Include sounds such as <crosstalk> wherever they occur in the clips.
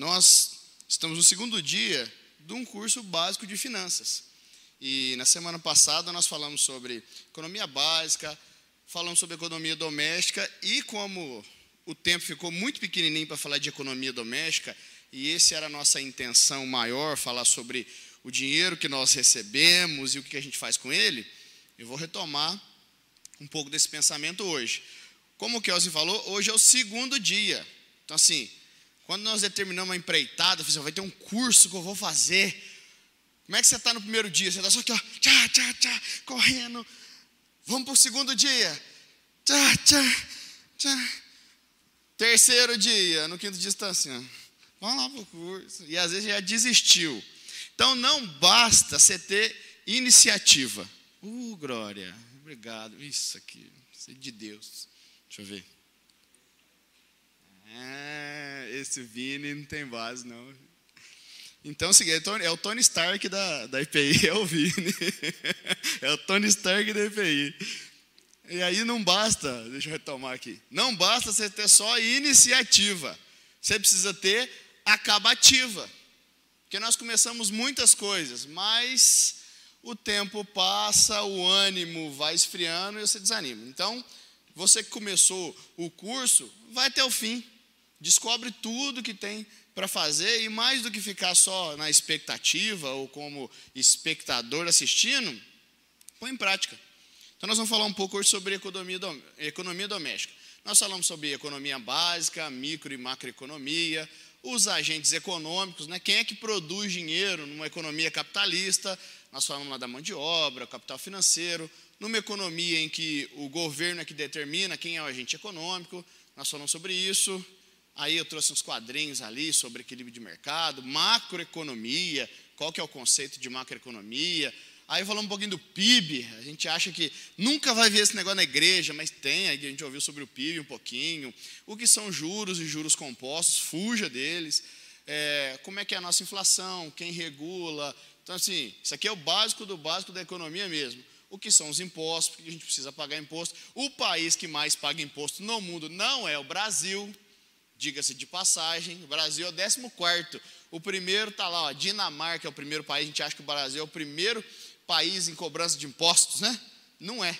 Nós estamos no segundo dia de um curso básico de finanças. E na semana passada nós falamos sobre economia básica, falamos sobre economia doméstica e como o tempo ficou muito pequenininho para falar de economia doméstica, e esse era a nossa intenção maior, falar sobre o dinheiro que nós recebemos e o que a gente faz com ele, eu vou retomar um pouco desse pensamento hoje. Como o Kelsey falou, hoje é o segundo dia. Então, assim, quando nós determinamos uma empreitada, assim, vai ter um curso que eu vou fazer. Como é que você está no primeiro dia? Você está só aqui, ó, tchá, tchá, tchá, correndo. Vamos para o segundo dia. Tchá, tchá, tchá. Terceiro dia, no quinto dia está assim, ó. Vamos lá para o curso. E às vezes já desistiu. Então não basta você ter iniciativa. Uh, glória. Obrigado. Isso aqui. Isso é de Deus. Deixa eu ver. É, esse Vini não tem base, não. Então é o seguinte, é o Tony Stark da, da IPI, <laughs> é o Vini. É o Tony Stark da IPI. E aí não basta, deixa eu retomar aqui, não basta você ter só iniciativa, você precisa ter acabativa. Porque nós começamos muitas coisas, mas o tempo passa, o ânimo vai esfriando e você desanima. Então, você que começou o curso, vai até o fim descobre tudo que tem para fazer e mais do que ficar só na expectativa ou como espectador assistindo, põe em prática. Então nós vamos falar um pouco hoje sobre economia, economia doméstica. Nós falamos sobre economia básica, micro e macroeconomia, os agentes econômicos, né? quem é que produz dinheiro numa economia capitalista, nós falamos lá da mão de obra, capital financeiro, numa economia em que o governo é que determina quem é o agente econômico, nós falamos sobre isso, Aí eu trouxe uns quadrinhos ali sobre equilíbrio de mercado, macroeconomia, qual que é o conceito de macroeconomia. Aí falamos um pouquinho do PIB, a gente acha que nunca vai ver esse negócio na igreja, mas tem, a gente ouviu sobre o PIB um pouquinho. O que são juros e juros compostos, fuja deles. É, como é que é a nossa inflação, quem regula. Então, assim, isso aqui é o básico do básico da economia mesmo. O que são os impostos, porque a gente precisa pagar imposto. O país que mais paga imposto no mundo não é o Brasil, diga-se de passagem, o Brasil é o 14. O primeiro está lá, ó, Dinamarca é o primeiro país, a gente acha que o Brasil é o primeiro país em cobrança de impostos, né? Não é.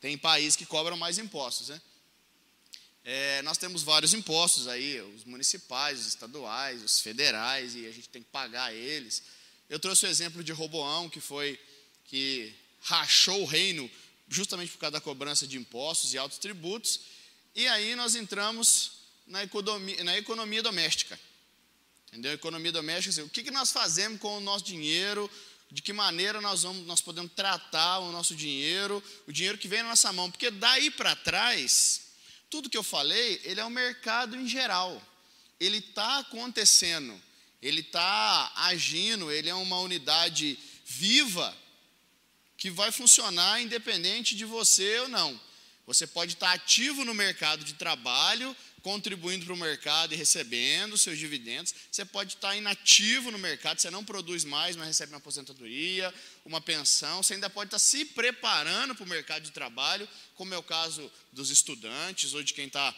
Tem países que cobram mais impostos, né? É, nós temos vários impostos aí, os municipais, os estaduais, os federais, e a gente tem que pagar eles. Eu trouxe o exemplo de Roboão, que foi que rachou o reino justamente por causa da cobrança de impostos e altos tributos. E aí nós entramos na economia, na economia doméstica. Entendeu? Economia doméstica, assim, o que, que nós fazemos com o nosso dinheiro, de que maneira nós, vamos, nós podemos tratar o nosso dinheiro, o dinheiro que vem na nossa mão. Porque daí para trás, tudo que eu falei, ele é o um mercado em geral. Ele está acontecendo, ele está agindo, ele é uma unidade viva que vai funcionar independente de você ou não. Você pode estar ativo no mercado de trabalho, contribuindo para o mercado e recebendo seus dividendos. Você pode estar inativo no mercado, você não produz mais, mas recebe uma aposentadoria, uma pensão. Você ainda pode estar se preparando para o mercado de trabalho, como é o caso dos estudantes ou de quem está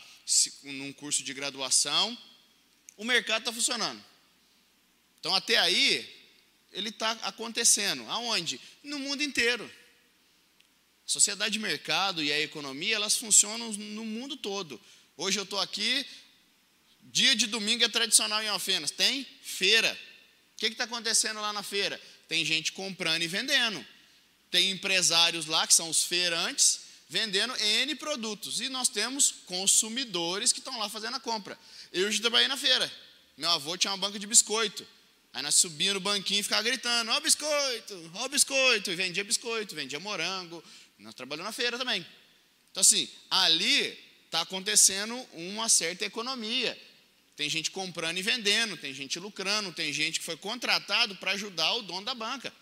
num curso de graduação. O mercado está funcionando. Então, até aí, ele está acontecendo. Aonde? No mundo inteiro. A sociedade de mercado e a economia, elas funcionam no mundo todo. Hoje eu estou aqui, dia de domingo é tradicional em Alfenas, tem feira. O que está acontecendo lá na feira? Tem gente comprando e vendendo. Tem empresários lá, que são os feirantes, vendendo N produtos. E nós temos consumidores que estão lá fazendo a compra. Eu já trabalhei na feira. Meu avô tinha uma banca de biscoito. Aí nós subíamos no banquinho e ficava gritando: Ó, biscoito, ó, biscoito. E vendia biscoito, vendia morango. Nós trabalhamos na feira também. Então, assim, ali está acontecendo uma certa economia. Tem gente comprando e vendendo, tem gente lucrando, tem gente que foi contratado para ajudar o dono da banca.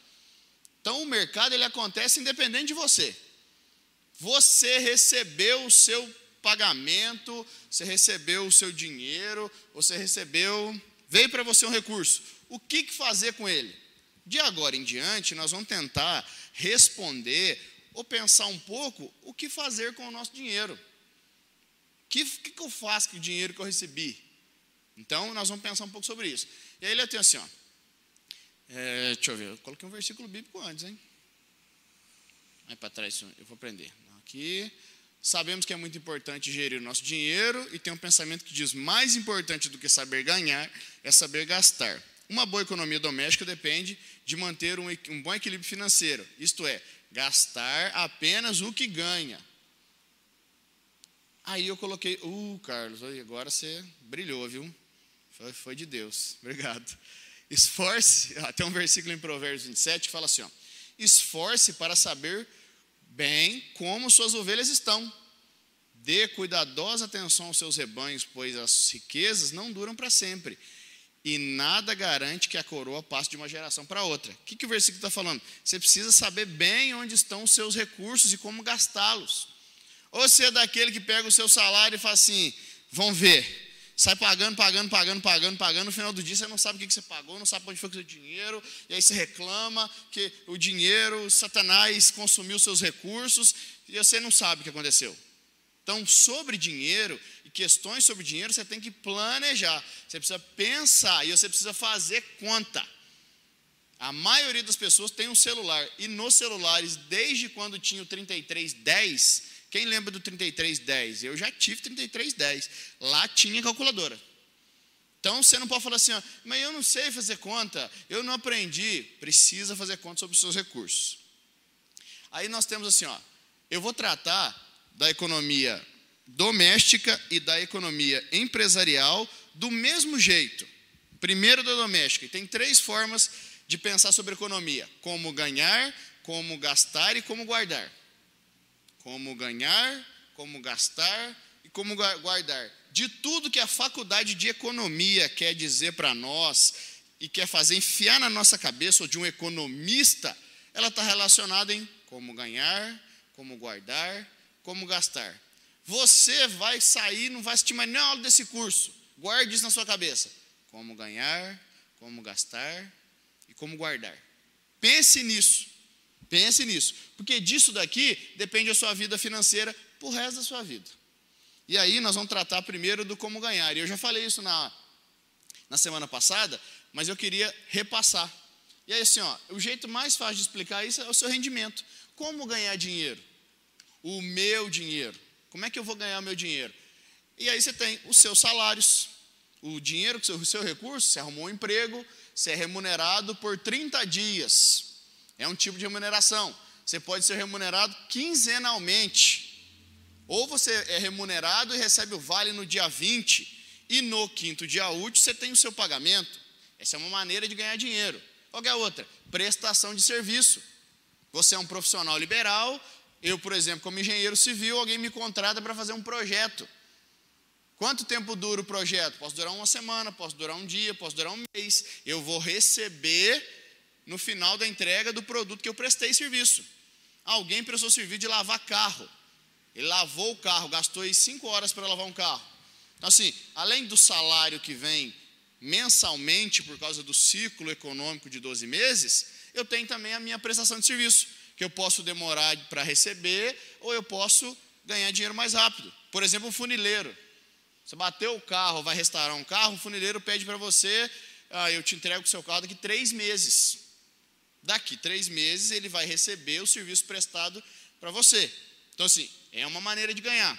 Então o mercado ele acontece independente de você. Você recebeu o seu pagamento, você recebeu o seu dinheiro, você recebeu, veio para você um recurso. O que, que fazer com ele? De agora em diante, nós vamos tentar responder ou pensar um pouco o que fazer com o nosso dinheiro que, que, eu faço com o dinheiro que eu recebi? Então, nós vamos pensar um pouco sobre isso. E aí ele tem assim, ó. É, deixa eu ver, eu coloquei um versículo bíblico antes, hein? Aí para trás, eu vou aprender. Aqui, sabemos que é muito importante gerir o nosso dinheiro e tem um pensamento que diz mais importante do que saber ganhar é saber gastar. Uma boa economia doméstica depende de manter um, um bom equilíbrio financeiro, isto é, gastar apenas o que ganha. Aí eu coloquei, uh, Carlos, agora você brilhou, viu? Foi, foi de Deus, <laughs> obrigado. Esforce, <laughs> tem um versículo em Provérbios 27 que fala assim: ó, esforce para saber bem como suas ovelhas estão. Dê cuidadosa atenção aos seus rebanhos, pois as riquezas não duram para sempre e nada garante que a coroa passe de uma geração para outra. O que, que o versículo está falando? Você precisa saber bem onde estão os seus recursos e como gastá-los. Ou você é daquele que pega o seu salário e fala assim: vão ver. Sai pagando, pagando, pagando, pagando, pagando. No final do dia você não sabe o que você pagou, não sabe onde foi o seu dinheiro. E aí você reclama que o dinheiro, Satanás consumiu seus recursos e você não sabe o que aconteceu. Então, sobre dinheiro e questões sobre dinheiro, você tem que planejar, você precisa pensar e você precisa fazer conta. A maioria das pessoas tem um celular e nos celulares, desde quando tinha o 3310, quem lembra do 3310? Eu já tive 3310. Lá tinha calculadora. Então você não pode falar assim, ó, mas eu não sei fazer conta, eu não aprendi. Precisa fazer conta sobre os seus recursos. Aí nós temos assim, ó, eu vou tratar da economia doméstica e da economia empresarial do mesmo jeito. Primeiro da doméstica. E tem três formas de pensar sobre economia: como ganhar, como gastar e como guardar. Como ganhar, como gastar e como guardar. De tudo que a faculdade de economia quer dizer para nós e quer fazer enfiar na nossa cabeça, ou de um economista, ela está relacionada em como ganhar, como guardar como gastar. Você vai sair, não vai assistir mais nenhuma aula desse curso. Guarde isso na sua cabeça. Como ganhar, como gastar e como guardar. Pense nisso. Pense nisso. Porque disso daqui depende a sua vida financeira o resto da sua vida. E aí nós vamos tratar primeiro do como ganhar. E eu já falei isso na, na semana passada, mas eu queria repassar. E aí assim, ó, o jeito mais fácil de explicar isso é o seu rendimento. Como ganhar dinheiro? o meu dinheiro. Como é que eu vou ganhar o meu dinheiro? E aí você tem os seus salários, o dinheiro, o seu recurso, você arrumou um emprego, você é remunerado por 30 dias. É um tipo de remuneração. Você pode ser remunerado quinzenalmente. Ou você é remunerado e recebe o vale no dia 20, e no quinto dia útil você tem o seu pagamento. Essa é uma maneira de ganhar dinheiro. Qual é a outra? Prestação de serviço. Você é um profissional liberal, eu, por exemplo, como engenheiro civil, alguém me contrata para fazer um projeto. Quanto tempo dura o projeto? Posso durar uma semana, posso durar um dia, posso durar um mês. Eu vou receber no final da entrega do produto que eu prestei serviço. Alguém prestou serviço de lavar carro. Ele lavou o carro, gastou cinco horas para lavar um carro. Então, assim, além do salário que vem mensalmente por causa do ciclo econômico de 12 meses, eu tenho também a minha prestação de serviço que eu posso demorar para receber ou eu posso ganhar dinheiro mais rápido. Por exemplo, um funileiro. Você bateu o carro, vai restaurar um carro, o funileiro pede para você, ah, eu te entrego o seu carro daqui três meses. Daqui três meses ele vai receber o serviço prestado para você. Então, assim, é uma maneira de ganhar.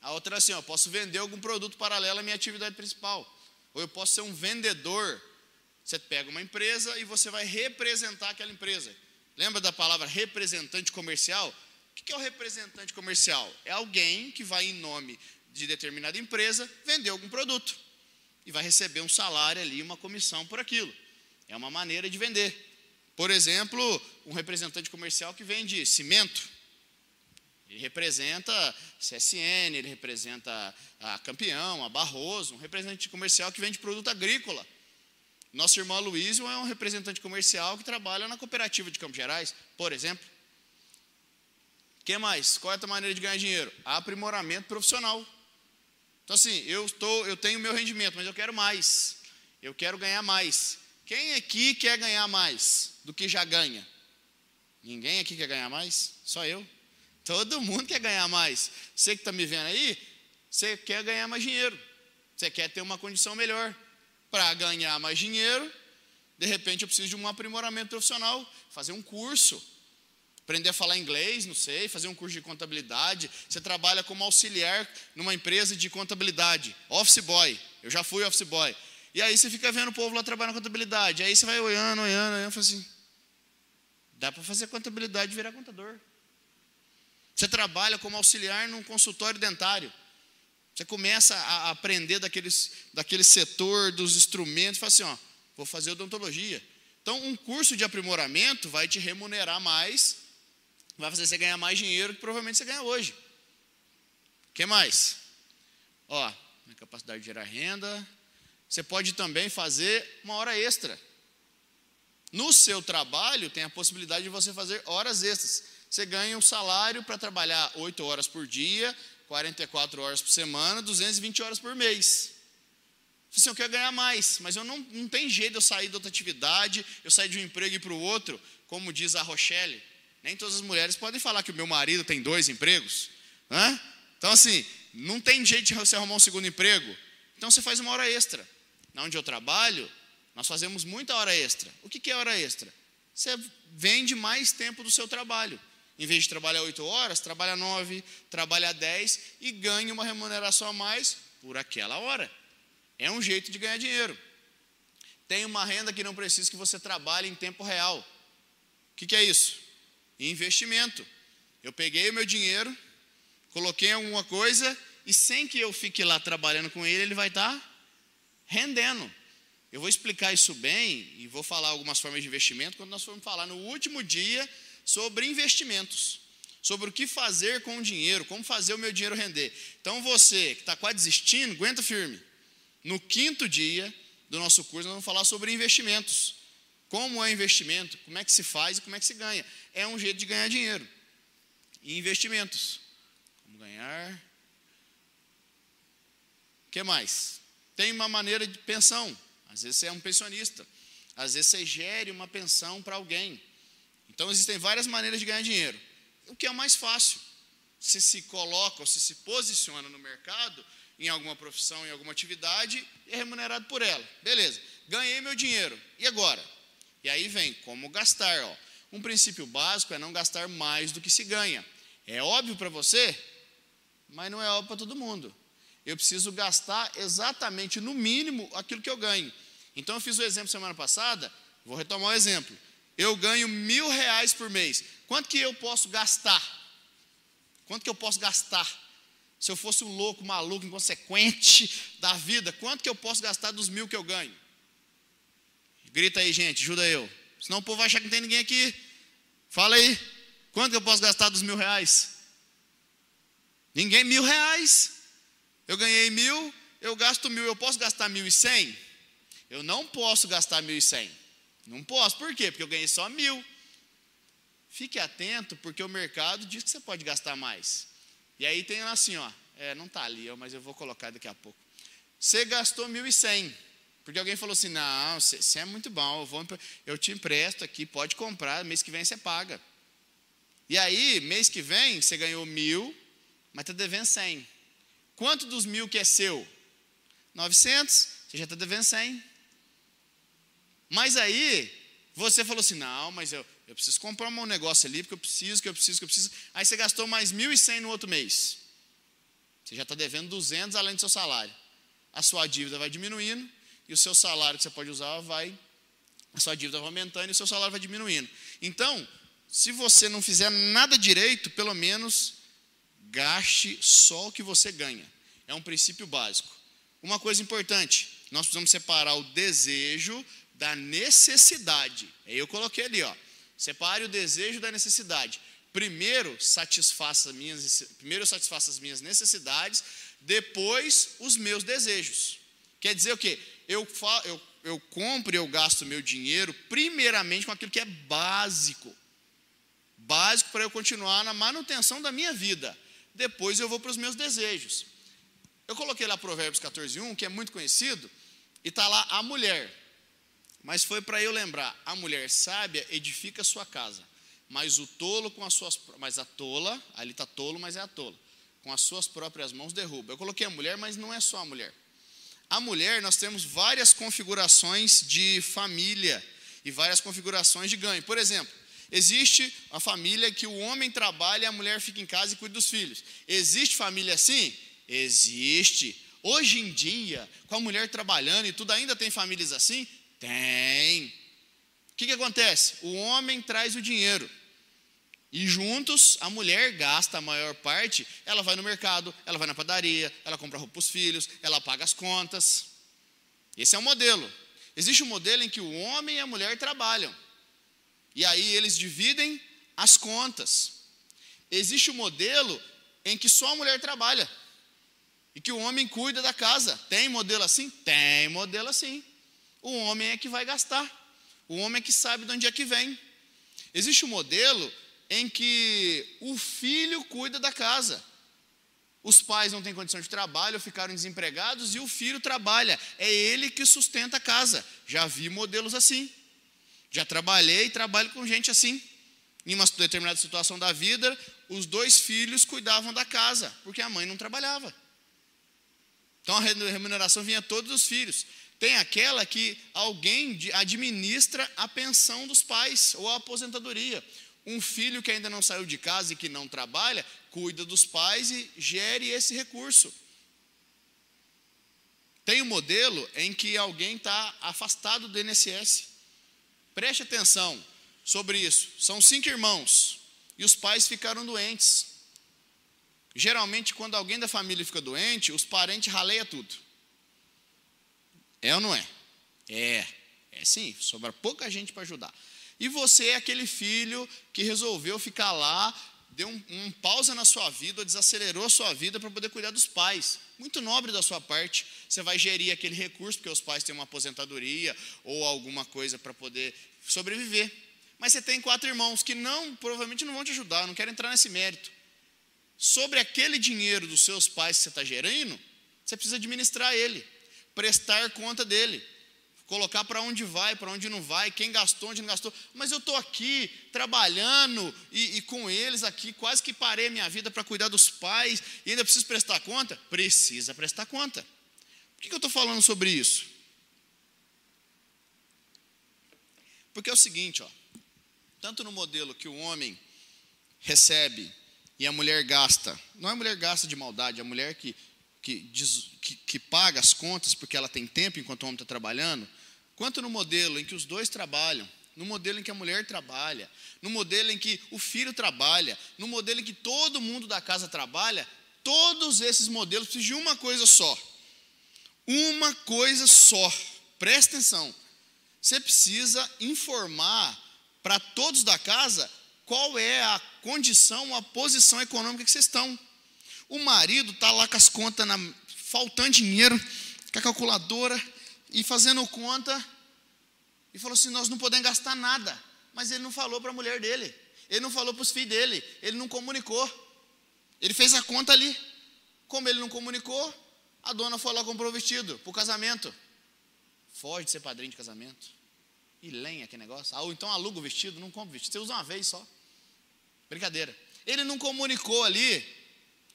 A outra é assim, eu posso vender algum produto paralelo à minha atividade principal. Ou eu posso ser um vendedor. Você pega uma empresa e você vai representar aquela empresa. Lembra da palavra representante comercial? O que é o representante comercial? É alguém que vai, em nome de determinada empresa, vender algum produto e vai receber um salário ali, uma comissão por aquilo. É uma maneira de vender. Por exemplo, um representante comercial que vende cimento. Ele representa CSN, ele representa a Campeão, a Barroso, um representante comercial que vende produto agrícola. Nosso irmão Luísio é um representante comercial que trabalha na cooperativa de Campos Gerais, por exemplo. O que mais? Qual é a outra maneira de ganhar dinheiro? Aprimoramento profissional. Então, assim, eu, estou, eu tenho meu rendimento, mas eu quero mais. Eu quero ganhar mais. Quem aqui quer ganhar mais do que já ganha? Ninguém aqui quer ganhar mais? Só eu. Todo mundo quer ganhar mais. Você que está me vendo aí, você quer ganhar mais dinheiro. Você quer ter uma condição melhor. Para ganhar mais dinheiro, de repente eu preciso de um aprimoramento profissional, fazer um curso, aprender a falar inglês, não sei, fazer um curso de contabilidade. Você trabalha como auxiliar numa empresa de contabilidade, office boy. Eu já fui office boy. E aí você fica vendo o povo lá trabalhando na contabilidade. Aí você vai olhando, olhando, olhando, fala assim: dá para fazer contabilidade e virar contador. Você trabalha como auxiliar num consultório dentário. Você começa a aprender daqueles, daquele setor dos instrumentos, fala assim, ó, vou fazer odontologia. Então, um curso de aprimoramento vai te remunerar mais, vai fazer você ganhar mais dinheiro que provavelmente você ganha hoje. O que mais? Ó, capacidade de gerar renda. Você pode também fazer uma hora extra. No seu trabalho, tem a possibilidade de você fazer horas extras. Você ganha um salário para trabalhar 8 horas por dia, 44 horas por semana, 220 horas por mês. Assim, eu quero ganhar mais, mas eu não, não tem jeito de eu sair de outra atividade, eu sair de um emprego para o outro, como diz a Rochelle. Nem todas as mulheres podem falar que o meu marido tem dois empregos. Né? Então, assim, não tem jeito de você arrumar um segundo emprego. Então, você faz uma hora extra. Na onde eu trabalho, nós fazemos muita hora extra. O que é hora extra? Você vende mais tempo do seu trabalho. Em vez de trabalhar oito horas, trabalha nove, trabalha dez e ganha uma remuneração a mais por aquela hora. É um jeito de ganhar dinheiro. Tem uma renda que não precisa que você trabalhe em tempo real. O que, que é isso? Investimento. Eu peguei o meu dinheiro, coloquei alguma coisa e sem que eu fique lá trabalhando com ele, ele vai estar tá rendendo. Eu vou explicar isso bem e vou falar algumas formas de investimento quando nós formos falar no último dia sobre investimentos, sobre o que fazer com o dinheiro, como fazer o meu dinheiro render. Então você que está quase desistindo, aguenta firme. No quinto dia do nosso curso, nós vamos falar sobre investimentos. Como é investimento, como é que se faz e como é que se ganha. É um jeito de ganhar dinheiro. E investimentos. Como ganhar. O que mais? Tem uma maneira de pensão. Às vezes você é um pensionista. Às vezes você gere uma pensão para alguém. Então existem várias maneiras de ganhar dinheiro. O que é mais fácil? Se se coloca ou se se posiciona no mercado, em alguma profissão, em alguma atividade, e é remunerado por ela. Beleza, ganhei meu dinheiro. E agora? E aí vem como gastar. Ó. Um princípio básico é não gastar mais do que se ganha. É óbvio para você, mas não é óbvio para todo mundo. Eu preciso gastar exatamente no mínimo aquilo que eu ganho. Então eu fiz o exemplo semana passada, vou retomar o exemplo eu ganho mil reais por mês. Quanto que eu posso gastar? Quanto que eu posso gastar? Se eu fosse um louco, maluco, inconsequente da vida, quanto que eu posso gastar dos mil que eu ganho? Grita aí, gente, ajuda eu. Senão o povo vai achar que não tem ninguém aqui. Fala aí. Quanto que eu posso gastar dos mil reais? Ninguém, mil reais. Eu ganhei mil, eu gasto mil. Eu posso gastar mil e cem? Eu não posso gastar mil e cem. Não posso, por quê? Porque eu ganhei só mil. Fique atento, porque o mercado diz que você pode gastar mais. E aí tem assim, ó, é, não está ali, mas eu vou colocar daqui a pouco. Você gastou mil e cem, porque alguém falou assim, não, você é muito bom, eu, vou, eu te empresto aqui, pode comprar, mês que vem você paga. E aí, mês que vem, você ganhou mil, mas está devendo cem. Quanto dos mil que é seu? 900, você já está devendo cem. Mas aí, você falou assim: não, mas eu, eu preciso comprar um negócio ali, porque eu preciso, que eu preciso, que eu preciso. Aí você gastou mais 1.100 no outro mês. Você já está devendo 200 além do seu salário. A sua dívida vai diminuindo e o seu salário que você pode usar vai. A sua dívida vai aumentando e o seu salário vai diminuindo. Então, se você não fizer nada direito, pelo menos gaste só o que você ganha. É um princípio básico. Uma coisa importante: nós precisamos separar o desejo da necessidade. Aí eu coloquei ali, ó. Separe o desejo da necessidade. Primeiro satisfaça as minhas, primeiro eu satisfaço as minhas necessidades, depois os meus desejos. Quer dizer o quê? Eu, eu, eu compro e eu gasto meu dinheiro primeiramente com aquilo que é básico. Básico para eu continuar na manutenção da minha vida. Depois eu vou para os meus desejos. Eu coloquei lá Provérbios 14, 1, que é muito conhecido, e está lá a mulher. Mas foi para eu lembrar: a mulher sábia edifica sua casa, mas o tolo com as suas. Mas a tola, ali está tolo, mas é a tola. Com as suas próprias mãos derruba. Eu coloquei a mulher, mas não é só a mulher. A mulher, nós temos várias configurações de família e várias configurações de ganho. Por exemplo, existe a família que o homem trabalha e a mulher fica em casa e cuida dos filhos. Existe família assim? Existe. Hoje em dia, com a mulher trabalhando e tudo, ainda tem famílias assim? Tem. O que, que acontece? O homem traz o dinheiro. E juntos, a mulher gasta a maior parte, ela vai no mercado, ela vai na padaria, ela compra roupa para os filhos, ela paga as contas. Esse é um modelo. Existe um modelo em que o homem e a mulher trabalham. E aí eles dividem as contas. Existe um modelo em que só a mulher trabalha. E que o homem cuida da casa. Tem modelo assim? Tem modelo assim. O homem é que vai gastar. O homem é que sabe de onde é que vem. Existe um modelo em que o filho cuida da casa. Os pais não têm condição de trabalho, ficaram desempregados e o filho trabalha. É ele que sustenta a casa. Já vi modelos assim. Já trabalhei e trabalho com gente assim. Em uma determinada situação da vida, os dois filhos cuidavam da casa, porque a mãe não trabalhava. Então a remuneração vinha a todos os filhos. Tem aquela que alguém administra a pensão dos pais ou a aposentadoria. Um filho que ainda não saiu de casa e que não trabalha, cuida dos pais e gere esse recurso. Tem um modelo em que alguém está afastado do INSS. Preste atenção sobre isso. São cinco irmãos e os pais ficaram doentes. Geralmente, quando alguém da família fica doente, os parentes raleiam tudo. É ou não é? É, é sim, sobra pouca gente para ajudar. E você é aquele filho que resolveu ficar lá, deu um, um pausa na sua vida, desacelerou a sua vida para poder cuidar dos pais. Muito nobre da sua parte. Você vai gerir aquele recurso, porque os pais têm uma aposentadoria ou alguma coisa para poder sobreviver. Mas você tem quatro irmãos que não, provavelmente não vão te ajudar, não quero entrar nesse mérito. Sobre aquele dinheiro dos seus pais que você está gerando, você precisa administrar ele, prestar conta dele colocar para onde vai, para onde não vai, quem gastou, onde não gastou. Mas eu estou aqui trabalhando e, e, com eles aqui, quase que parei a minha vida para cuidar dos pais e ainda preciso prestar conta? Precisa prestar conta. Por que, que eu estou falando sobre isso? Porque é o seguinte, ó, tanto no modelo que o homem recebe e a mulher gasta, não é a mulher gasta de maldade, é a mulher que que, diz, que, que paga as contas porque ela tem tempo enquanto o homem está trabalhando, quanto no modelo em que os dois trabalham, no modelo em que a mulher trabalha, no modelo em que o filho trabalha, no modelo em que todo mundo da casa trabalha, todos esses modelos precisam de uma coisa só. Uma coisa só. Presta atenção. Você precisa informar para todos da casa qual é a condição, a posição econômica que vocês estão. O marido está lá com as contas, na, faltando dinheiro, com a calculadora e fazendo conta. E falou assim: Nós não podemos gastar nada. Mas ele não falou para a mulher dele, ele não falou para os filhos dele, ele não comunicou. Ele fez a conta ali. Como ele não comunicou, a dona foi lá comprou o vestido para o casamento. Foge de ser padrinho de casamento. E lenha que negócio. Ah, ou então aluga o vestido, não compra o vestido. Você usa uma vez só. Brincadeira. Ele não comunicou ali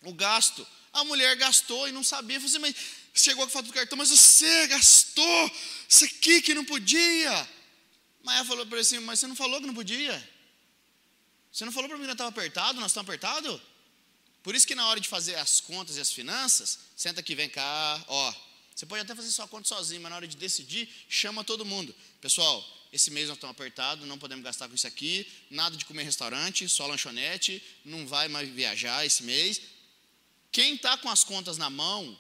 o gasto. A mulher gastou e não sabia. Falei assim, mas chegou a fatura do cartão, mas você gastou isso aqui que não podia. Mas ela falou para ele assim, mas você não falou que não podia? Você não falou para mim que nós estava apertado, nós estamos apertados? Por isso que na hora de fazer as contas e as finanças, senta aqui, vem cá, ó. Você pode até fazer sua conta sozinho, mas na hora de decidir, chama todo mundo. Pessoal, esse mês nós estamos apertados, não podemos gastar com isso aqui, nada de comer restaurante, só lanchonete, não vai mais viajar esse mês. Quem está com as contas na mão,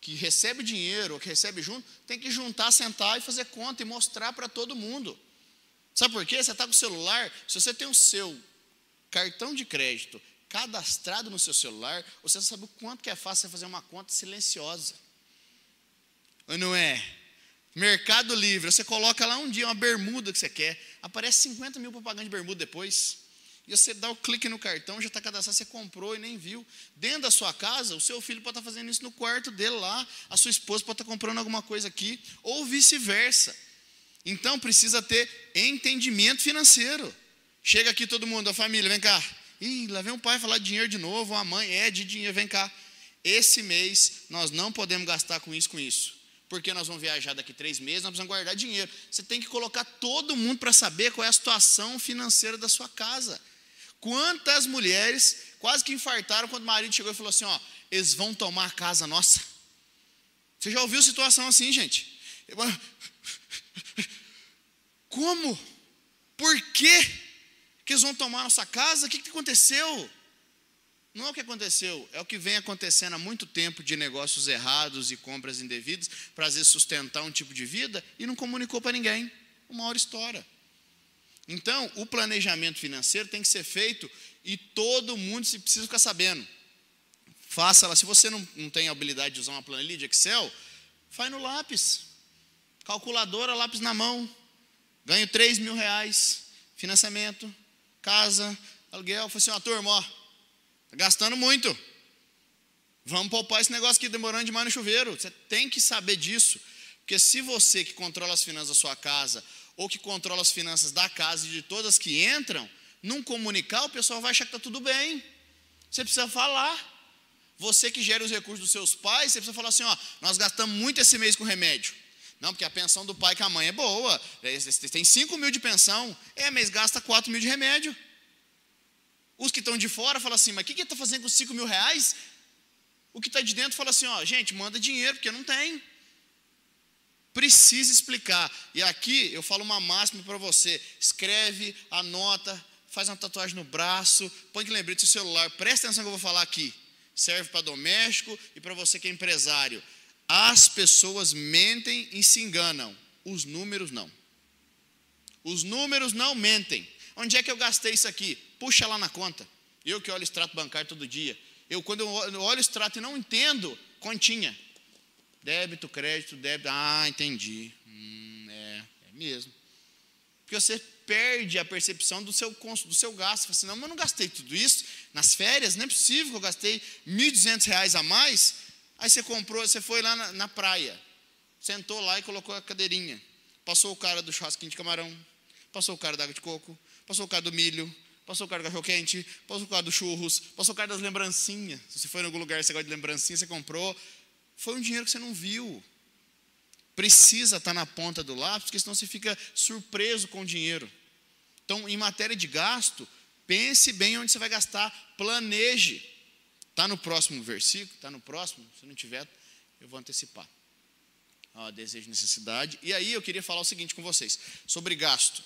que recebe dinheiro, que recebe junto, tem que juntar, sentar e fazer conta e mostrar para todo mundo. Sabe por quê? Você está com o celular, se você tem o seu cartão de crédito cadastrado no seu celular, você sabe o quanto que é fácil fazer uma conta silenciosa. Ou não é? Mercado Livre, você coloca lá um dia uma bermuda que você quer, aparece 50 mil propaganda de bermuda depois. E você dá o clique no cartão, já está cadastrado, você comprou e nem viu. Dentro da sua casa, o seu filho pode estar tá fazendo isso no quarto dele lá, a sua esposa pode estar tá comprando alguma coisa aqui, ou vice-versa. Então precisa ter entendimento financeiro. Chega aqui todo mundo, a família, vem cá. Ih, lá vem o pai falar de dinheiro de novo, a mãe é de dinheiro, vem cá. Esse mês nós não podemos gastar com isso, com isso. porque nós vamos viajar daqui três meses, nós precisamos guardar dinheiro. Você tem que colocar todo mundo para saber qual é a situação financeira da sua casa. Quantas mulheres quase que infartaram quando o marido chegou e falou assim: ó, eles vão tomar a casa nossa. Você já ouviu situação assim, gente? Como? Por quê que eles vão tomar a nossa casa? O que, que aconteceu? Não é o que aconteceu, é o que vem acontecendo há muito tempo de negócios errados e compras indevidas para às vezes sustentar um tipo de vida e não comunicou para ninguém. Uma hora história. Então, o planejamento financeiro tem que ser feito e todo mundo se precisa ficar sabendo. Faça lá. Se você não, não tem a habilidade de usar uma planilha de Excel, faz no lápis. Calculadora, lápis na mão. Ganho 3 mil reais. Financiamento, casa, aluguel. Falei assim, ó, turma, ó, tá gastando muito. Vamos poupar esse negócio aqui demorando demais no chuveiro. Você tem que saber disso. Porque se você que controla as finanças da sua casa, ou que controla as finanças da casa e de todas que entram, não comunicar, o pessoal vai achar que está tudo bem. Você precisa falar. Você que gera os recursos dos seus pais, você precisa falar assim: ó, nós gastamos muito esse mês com remédio. Não, porque a pensão do pai com a mãe é boa. Tem 5 mil de pensão, é, mês gasta 4 mil de remédio. Os que estão de fora falam assim, mas o que, está fazendo com 5 mil reais? O que está de dentro fala assim, ó, gente, manda dinheiro, porque não tem. Precisa explicar. E aqui eu falo uma máxima para você: escreve, anota, faz uma tatuagem no braço, põe que lembrete do celular. Presta atenção que eu vou falar aqui. Serve para doméstico e para você que é empresário. As pessoas mentem e se enganam, os números não. Os números não mentem. Onde é que eu gastei isso aqui? Puxa lá na conta. Eu que olho extrato bancário todo dia. Eu, quando eu olho extrato e não entendo, continha. Débito, crédito, débito. Ah, entendi. Hum, é, é mesmo. Porque você perde a percepção do seu, do seu gasto. Você fala assim, não, mas eu não gastei tudo isso. Nas férias, não é possível que eu gastei R$ 1.200 a mais. Aí você comprou, você foi lá na, na, praia, sentou lá e colocou a cadeirinha. Passou o cara do churrasquinho de camarão, passou o cara da água de coco, passou o cara do milho, passou o cara do cachorro quente, passou o cara do churros, passou o cara das lembrancinhas. Se você foi em algum lugar e você gosta de lembrancinha, você comprou. Foi um dinheiro que você não viu. Precisa estar na ponta do lápis, porque senão você fica surpreso com o dinheiro. Então, em matéria de gasto, pense bem onde você vai gastar, planeje. Está no próximo versículo? Está no próximo? Se não tiver, eu vou antecipar. Ó, desejo necessidade. E aí eu queria falar o seguinte com vocês: sobre gasto.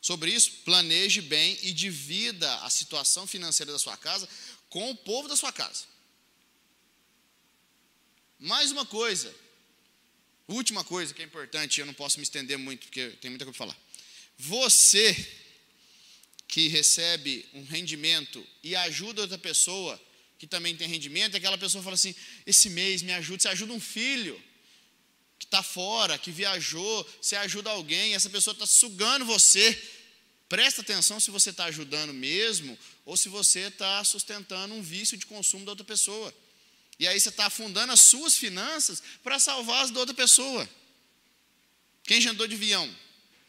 Sobre isso, planeje bem e divida a situação financeira da sua casa com o povo da sua casa. Mais uma coisa, última coisa que é importante, eu não posso me estender muito, porque tem muita coisa para falar. Você que recebe um rendimento e ajuda outra pessoa que também tem rendimento, aquela pessoa fala assim: esse mês me ajuda, você ajuda um filho que está fora, que viajou, você ajuda alguém, essa pessoa está sugando você. Presta atenção se você está ajudando mesmo ou se você está sustentando um vício de consumo da outra pessoa. E aí você está afundando as suas finanças para salvar as da outra pessoa. Quem já andou de avião?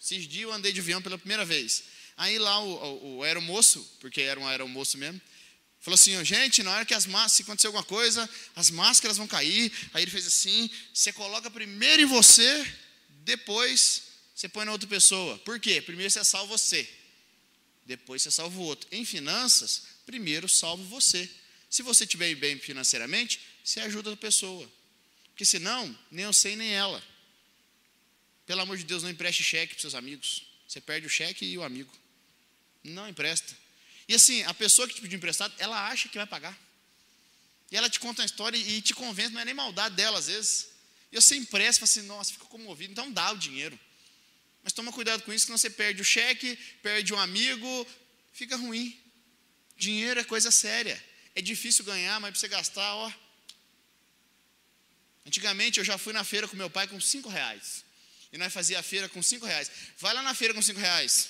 Esses dias eu andei de avião pela primeira vez. Aí lá o, o, o aeromoço, porque era um aeromoço mesmo, Falou assim, gente, na hora que as máscaras, se acontecer alguma coisa, as máscaras vão cair. Aí ele fez assim: você coloca primeiro em você, depois você põe na outra pessoa. Por quê? Primeiro você salva você, depois você salva o outro. Em finanças, primeiro salva você. Se você estiver bem financeiramente, você ajuda a pessoa. Porque senão, nem eu sei nem ela. Pelo amor de Deus, não empreste cheque para seus amigos. Você perde o cheque e o amigo. Não empresta. E assim, a pessoa que te pediu emprestado, ela acha que vai pagar. E ela te conta uma história e te convence, não é nem maldade dela às vezes. E você empresta e fala assim, nossa, fica comovido, então dá o dinheiro. Mas toma cuidado com isso, senão você perde o cheque, perde um amigo, fica ruim. Dinheiro é coisa séria. É difícil ganhar, mas para você gastar, ó. Antigamente eu já fui na feira com meu pai com cinco reais. E nós fazia a feira com cinco reais. Vai lá na feira com cinco reais.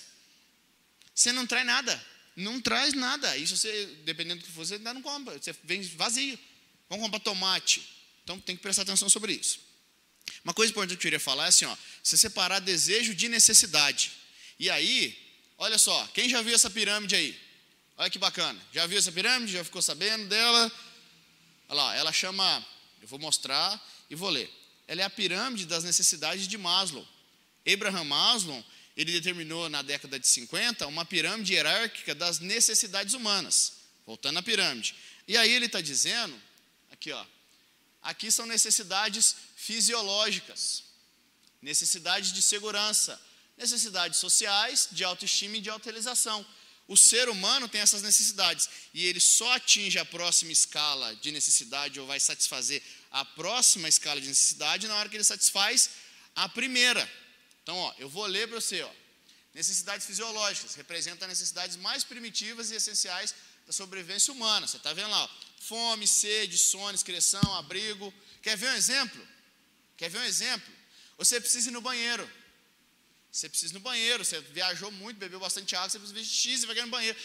Você não traz nada não traz nada. Isso você, dependendo do que for, você ainda não compra. Você vem vazio. Vamos comprar tomate. Então tem que prestar atenção sobre isso. Uma coisa importante que eu queria falar é assim: ó, você separar desejo de necessidade. E aí, olha só, quem já viu essa pirâmide aí? Olha que bacana. Já viu essa pirâmide? Já ficou sabendo dela? Olha lá, ela chama, eu vou mostrar e vou ler. ela é a pirâmide das necessidades de Maslow. Abraham Maslow, ele determinou na década de 50 uma pirâmide hierárquica das necessidades humanas. Voltando à pirâmide. E aí ele está dizendo, aqui ó, aqui são necessidades fisiológicas, necessidades de segurança, necessidades sociais, de autoestima e de autorização. O ser humano tem essas necessidades e ele só atinge a próxima escala de necessidade ou vai satisfazer a próxima escala de necessidade na hora que ele satisfaz a primeira. Então, ó, eu vou ler para você, ó. Necessidades fisiológicas representam as necessidades mais primitivas e essenciais da sobrevivência humana. Você está vendo lá, ó, fome, sede, sono, excreção, abrigo. Quer ver um exemplo? Quer ver um exemplo? Você precisa ir no banheiro. Você precisa ir no banheiro, você viajou muito, bebeu bastante água, você precisa xixi, você vai no banheiro.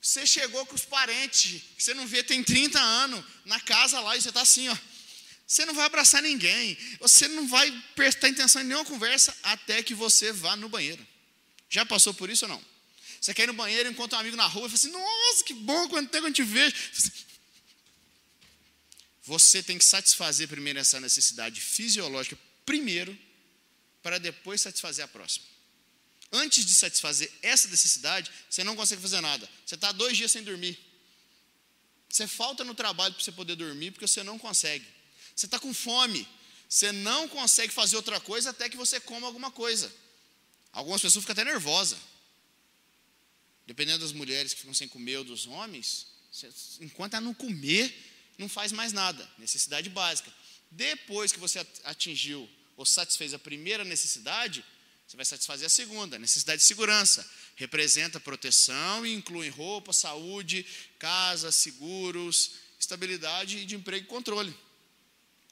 Você chegou com os parentes, que você não vê tem 30 anos, na casa lá, e você está assim, ó. Você não vai abraçar ninguém, você não vai prestar atenção em nenhuma conversa até que você vá no banheiro. Já passou por isso ou não? Você quer ir no banheiro, encontra um amigo na rua e fala assim: Nossa, que bom, quanto tempo eu te vejo. Você tem que satisfazer primeiro essa necessidade fisiológica, primeiro, para depois satisfazer a próxima. Antes de satisfazer essa necessidade, você não consegue fazer nada. Você está dois dias sem dormir. Você falta no trabalho para você poder dormir porque você não consegue. Você está com fome. Você não consegue fazer outra coisa até que você coma alguma coisa. Algumas pessoas ficam até nervosas. Dependendo das mulheres que ficam sem comer ou dos homens, enquanto ela não comer, não faz mais nada. Necessidade básica. Depois que você atingiu ou satisfez a primeira necessidade, você vai satisfazer a segunda, necessidade de segurança. Representa proteção e inclui roupa, saúde, casa, seguros, estabilidade de emprego e controle.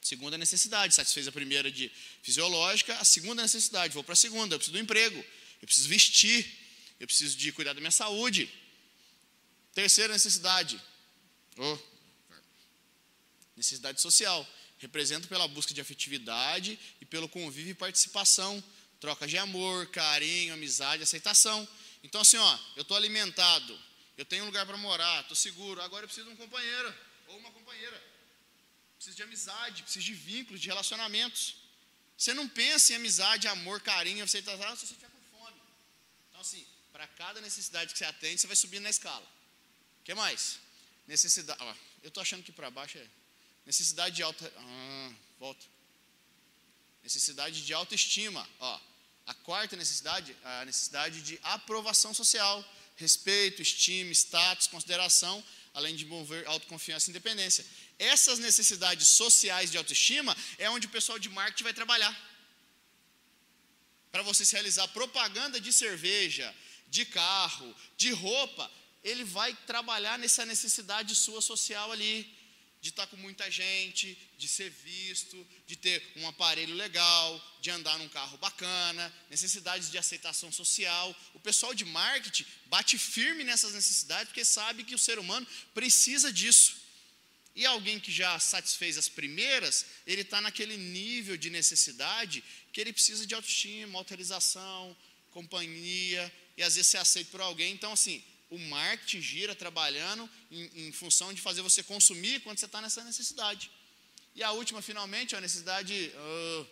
Segunda necessidade, satisfez a primeira de fisiológica, a segunda necessidade, vou para a segunda, eu preciso do emprego, eu preciso vestir, eu preciso de cuidar da minha saúde. Terceira necessidade, oh, necessidade social, representa pela busca de afetividade e pelo convívio e participação, troca de amor, carinho, amizade, aceitação. Então, assim, ó, eu estou alimentado, eu tenho um lugar para morar, estou seguro, agora eu preciso de um companheiro ou uma companheira. Preciso de amizade, preciso de vínculos, de relacionamentos. Você não pensa em amizade, amor, carinho, aceitação, se você estiver com fome. Então, assim, para cada necessidade que você atende, você vai subindo na escala. O que mais? Necessidade. Ó, eu estou achando que para baixo é Necessidade de alta. Ah. Necessidade de autoestima. Ó, a quarta necessidade, a necessidade de aprovação social, respeito, estima, status, consideração, além de mover autoconfiança e independência. Essas necessidades sociais de autoestima é onde o pessoal de marketing vai trabalhar. Para você se realizar propaganda de cerveja, de carro, de roupa, ele vai trabalhar nessa necessidade sua social ali de estar com muita gente, de ser visto, de ter um aparelho legal, de andar num carro bacana, necessidades de aceitação social. O pessoal de marketing bate firme nessas necessidades porque sabe que o ser humano precisa disso. E alguém que já satisfez as primeiras, ele está naquele nível de necessidade que ele precisa de autoestima, autorização, companhia, e às vezes ser aceito por alguém. Então, assim, o marketing gira trabalhando em, em função de fazer você consumir quando você está nessa necessidade. E a última, finalmente, é a necessidade uh,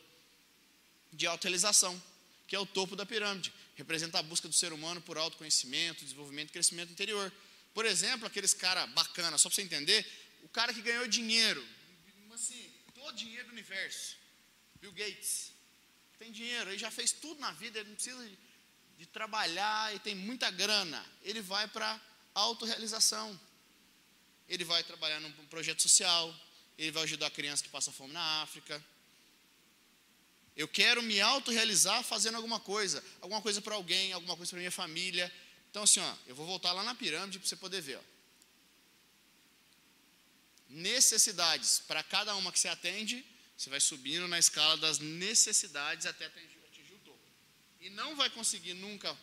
de autorização, que é o topo da pirâmide. Representa a busca do ser humano por autoconhecimento, desenvolvimento e crescimento interior. Por exemplo, aqueles cara bacana, só para você entender, o cara que ganhou dinheiro, assim, todo o dinheiro do universo, Bill Gates, tem dinheiro, ele já fez tudo na vida, ele não precisa de de trabalhar e tem muita grana, ele vai para autorrealização. Ele vai trabalhar num projeto social, ele vai ajudar a criança que passa fome na África. Eu quero me autorrealizar fazendo alguma coisa, alguma coisa para alguém, alguma coisa para minha família. Então, assim, ó, eu vou voltar lá na pirâmide para você poder ver. Ó. Necessidades, para cada uma que você atende, você vai subindo na escala das necessidades até atingir e não vai conseguir nunca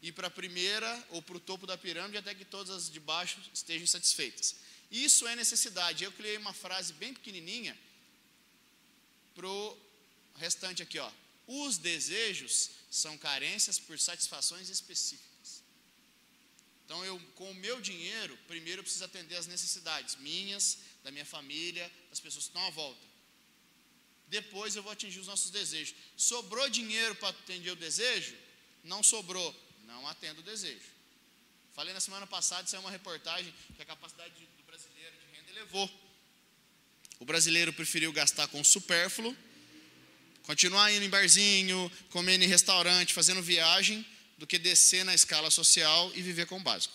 ir para a primeira ou para o topo da pirâmide até que todas as de baixo estejam satisfeitas. Isso é necessidade. Eu criei uma frase bem pequenininha para o restante aqui, ó. Os desejos são carências por satisfações específicas. Então, eu, com o meu dinheiro, primeiro eu preciso atender as necessidades minhas, da minha família, das pessoas que estão à volta. Depois eu vou atingir os nossos desejos. Sobrou dinheiro para atender o desejo? Não sobrou, não atendo o desejo. Falei na semana passada, isso é uma reportagem que a capacidade do brasileiro de renda elevou. O brasileiro preferiu gastar com supérfluo, continuar indo em barzinho, comendo em restaurante, fazendo viagem, do que descer na escala social e viver com o básico.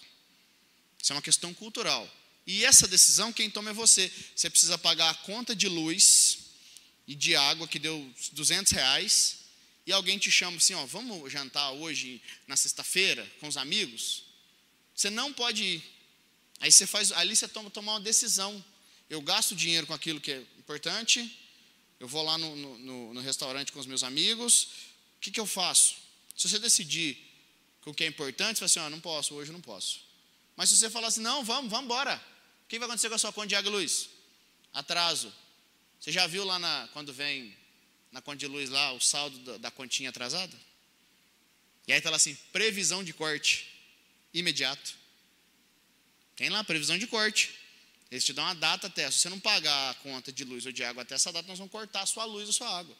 Isso é uma questão cultural. E essa decisão, quem toma é você. Você precisa pagar a conta de luz e de água, que deu 200 reais, e alguém te chama assim: ó, vamos jantar hoje, na sexta-feira, com os amigos? Você não pode ir. Aí você faz, ali você toma, toma uma decisão. Eu gasto dinheiro com aquilo que é importante, eu vou lá no, no, no restaurante com os meus amigos, o que, que eu faço? Se você decidir com o que é importante, você fala assim: ó, não posso, hoje não posso. Mas se você falar assim, não, vamos, vamos embora. O que vai acontecer com a sua conta de água e luz? Atraso. Você já viu lá na, quando vem na conta de luz lá o saldo da, da continha atrasada? E aí está lá assim, previsão de corte imediato. Tem lá previsão de corte. Eles te dão uma data até. Se você não pagar a conta de luz ou de água até essa data, nós vamos cortar a sua luz ou a sua água.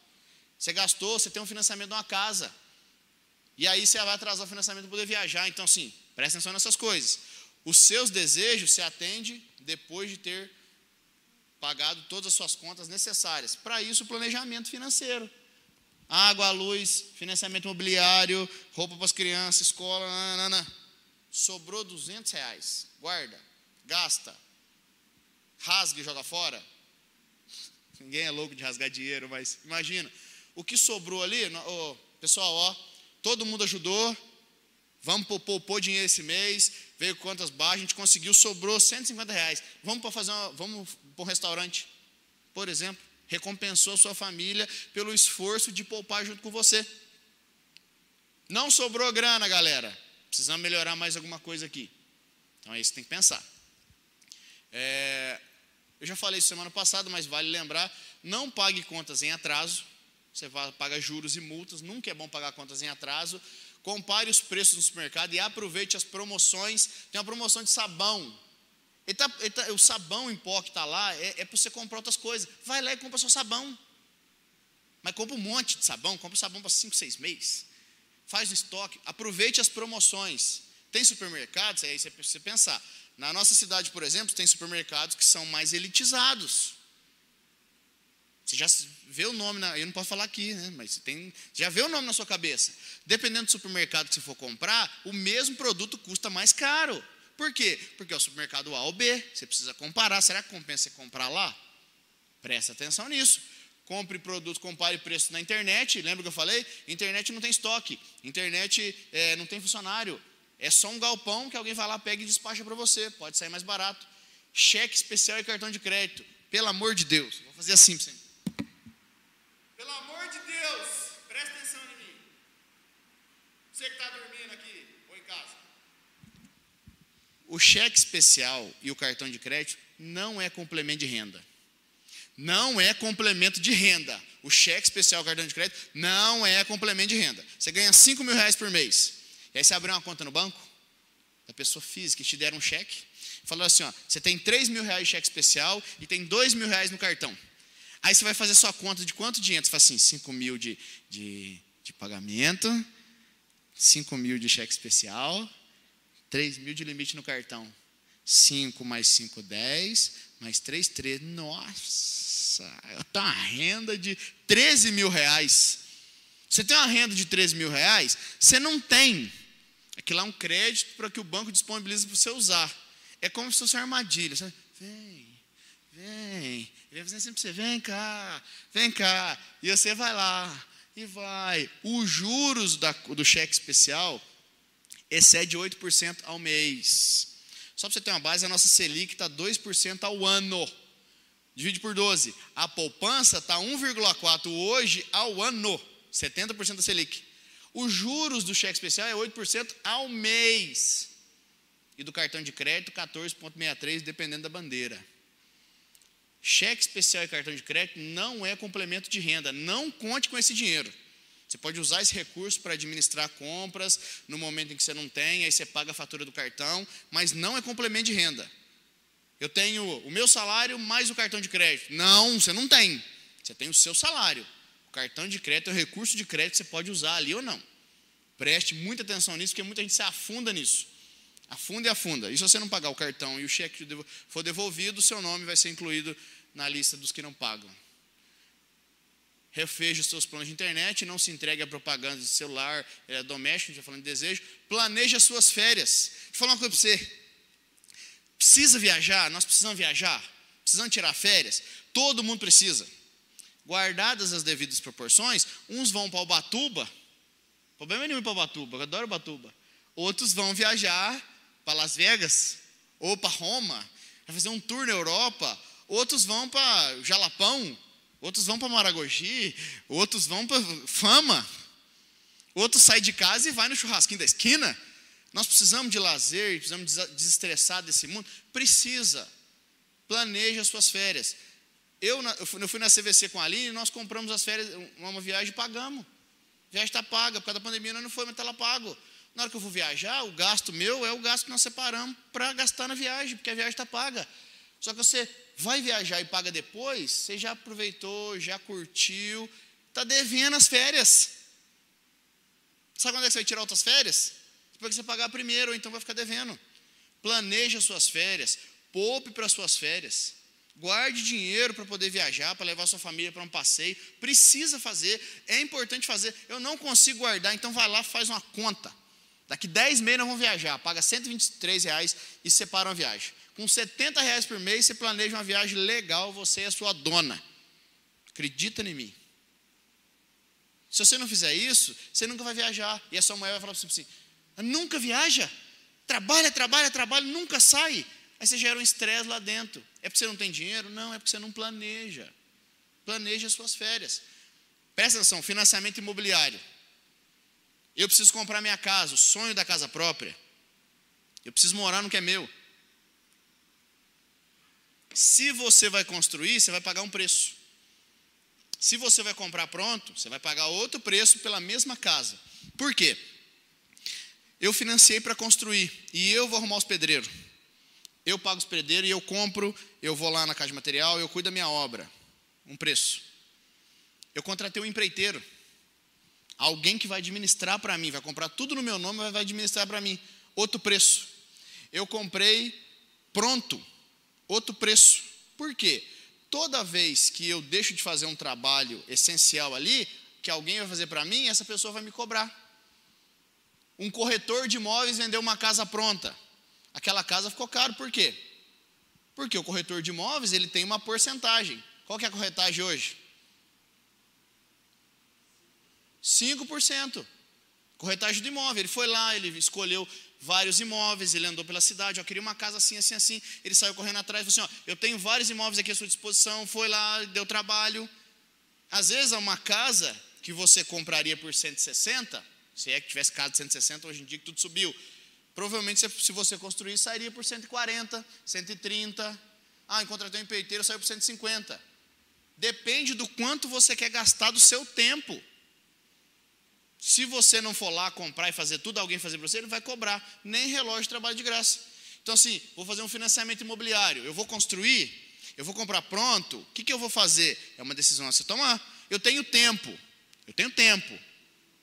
Você gastou, você tem um financiamento de uma casa. E aí você vai atrasar o financiamento para poder viajar. Então, assim, presta atenção nessas coisas. Os seus desejos se atende depois de ter pagado todas as suas contas necessárias. Para isso, planejamento financeiro. Água, luz, financiamento imobiliário, roupa para as crianças, escola, nanana. Sobrou 200 reais. Guarda, gasta, rasga e joga fora. <laughs> Ninguém é louco de rasgar dinheiro, mas imagina. O que sobrou ali, pessoal, ó, todo mundo ajudou, Vamos poupar dinheiro esse mês, veio contas baixas, a gente conseguiu, sobrou 150 reais. Vamos para fazer uma, vamos para um restaurante, por exemplo. Recompensou sua família pelo esforço de poupar junto com você. Não sobrou grana, galera. Precisamos melhorar mais alguma coisa aqui. Então é isso que tem que pensar. É, eu já falei isso semana passada, mas vale lembrar: não pague contas em atraso. Você paga juros e multas. Nunca é bom pagar contas em atraso compare os preços no supermercado e aproveite as promoções. Tem uma promoção de sabão. Ele tá, ele tá, o sabão em pó que está lá é, é para você comprar outras coisas. Vai lá e compra seu sabão. Mas compra um monte de sabão, compra sabão para 5, 6 meses. Faz o estoque, aproveite as promoções. Tem supermercados, aí você precisa pensar. Na nossa cidade, por exemplo, tem supermercados que são mais elitizados. Você já vê o nome, na, eu não posso falar aqui, né? mas tem, já vê o nome na sua cabeça. Dependendo do supermercado que você for comprar, o mesmo produto custa mais caro. Por quê? Porque é o supermercado A ou B, você precisa comparar. Será que compensa comprar lá? Presta atenção nisso. Compre produto, compare preço na internet. Lembra que eu falei? Internet não tem estoque. Internet é, não tem funcionário. É só um galpão que alguém vai lá, pega e despacha para você. Pode sair mais barato. Cheque especial e cartão de crédito. Pelo amor de Deus. Vou fazer assim para você. Você que está dormindo aqui ou em casa. O cheque especial e o cartão de crédito não é complemento de renda. Não é complemento de renda. O cheque especial e o cartão de crédito não é complemento de renda. Você ganha 5 mil reais por mês. E aí você abriu uma conta no banco, da pessoa física, te deram um cheque. Falou assim: ó, você tem 3 mil reais de cheque especial e tem 2 mil reais no cartão. Aí você vai fazer sua conta de quanto dinheiro? Você fala assim: 5 mil de, de, de pagamento, 5 mil de cheque especial, 3 mil de limite no cartão. 5 mais 5, 10, mais 3, 13. Nossa, eu tenho uma renda de 13 mil reais. Você tem uma renda de 13 mil reais? Você não tem. Aquilo é um crédito para que o banco disponibilize para você usar. É como se fosse uma armadilha. Você, vem, vem. Ele vai fazer sempre você, vem cá, vem cá. E você vai lá e vai. Os juros da, do cheque especial excede 8% ao mês. Só para você ter uma base, a nossa Selic está 2% ao ano. Divide por 12. A poupança está 1,4% hoje ao ano. 70% da Selic. Os juros do cheque especial é 8% ao mês. E do cartão de crédito, 14,63%, dependendo da bandeira. Cheque especial e cartão de crédito não é complemento de renda. Não conte com esse dinheiro. Você pode usar esse recurso para administrar compras no momento em que você não tem, aí você paga a fatura do cartão, mas não é complemento de renda. Eu tenho o meu salário mais o cartão de crédito. Não, você não tem. Você tem o seu salário. O cartão de crédito é o recurso de crédito que você pode usar ali ou não. Preste muita atenção nisso, porque muita gente se afunda nisso. Afunda e afunda. E se você não pagar o cartão e o cheque for devolvido, o seu nome vai ser incluído na lista dos que não pagam. Refeja os seus planos de internet, não se entregue a propaganda de celular é, doméstico, gente está falando de desejo. Planeje as suas férias. Deixa eu falar uma coisa para você. Precisa viajar? Nós precisamos viajar? Precisamos tirar férias? Todo mundo precisa. Guardadas as devidas proporções, uns vão para Ubatuba, problema nenhum para Ubatuba, eu adoro Ubatuba. Outros vão viajar para Las Vegas, ou para Roma, vai fazer um tour na Europa. Outros vão para Jalapão, outros vão para Maragogi, outros vão para Fama. Outros saem de casa e vai no churrasquinho da esquina. Nós precisamos de lazer, precisamos desestressar desse mundo. Precisa. Planeje as suas férias. Eu, eu fui na CVC com a Aline e nós compramos as férias, uma viagem e pagamos. A viagem está paga, por causa da pandemia não foi, mas está lá pago. Na hora que eu vou viajar, o gasto meu é o gasto que nós separamos para gastar na viagem, porque a viagem está paga. Só que você vai viajar e paga depois, você já aproveitou, já curtiu, está devendo as férias. Sabe quando é que você vai tirar outras férias? Depois que você pagar primeiro, ou então vai ficar devendo. Planeje as suas férias, poupe para as suas férias. Guarde dinheiro para poder viajar, para levar sua família para um passeio. Precisa fazer, é importante fazer. Eu não consigo guardar, então vai lá, faz uma conta. Daqui 10 meses nós vamos viajar, paga 123 reais e separa uma viagem. Com 70 reais por mês, você planeja uma viagem legal, você e a sua dona. Acredita em mim. Se você não fizer isso, você nunca vai viajar. E a sua mulher vai falar para você assim: nunca viaja, trabalha, trabalha, trabalha, nunca sai. Aí você gera um estresse lá dentro. É porque você não tem dinheiro? Não, é porque você não planeja. Planeja as suas férias. Presta atenção, financiamento imobiliário. Eu preciso comprar minha casa, o sonho da casa própria. Eu preciso morar no que é meu. Se você vai construir, você vai pagar um preço. Se você vai comprar pronto, você vai pagar outro preço pela mesma casa. Por quê? Eu financiei para construir e eu vou arrumar os pedreiros. Eu pago os pedreiros e eu compro, eu vou lá na casa de material, eu cuido da minha obra. Um preço. Eu contratei um empreiteiro. Alguém que vai administrar para mim, vai comprar tudo no meu nome, vai administrar para mim. Outro preço. Eu comprei pronto, outro preço. Por quê? Toda vez que eu deixo de fazer um trabalho essencial ali, que alguém vai fazer para mim, essa pessoa vai me cobrar. Um corretor de imóveis vendeu uma casa pronta. Aquela casa ficou caro, por quê? Porque o corretor de imóveis ele tem uma porcentagem. Qual que é a corretagem hoje? 5%. Corretagem do imóvel. Ele foi lá, ele escolheu vários imóveis, ele andou pela cidade, eu queria uma casa assim, assim, assim. Ele saiu correndo atrás falou assim: ó, eu tenho vários imóveis aqui à sua disposição. Foi lá, deu trabalho. Às vezes, uma casa que você compraria por 160, se é que tivesse casa de 160, hoje em dia que tudo subiu. Provavelmente, se você construir, sairia por 140, 130. Ah, encontrei um empreiteiro, saiu por 150. Depende do quanto você quer gastar do seu tempo. Se você não for lá comprar e fazer tudo, alguém fazer para você, ele vai cobrar. Nem relógio de trabalho de graça. Então, assim, vou fazer um financiamento imobiliário. Eu vou construir, eu vou comprar pronto. O que, que eu vou fazer? É uma decisão a se tomar. Eu tenho tempo. Eu tenho tempo.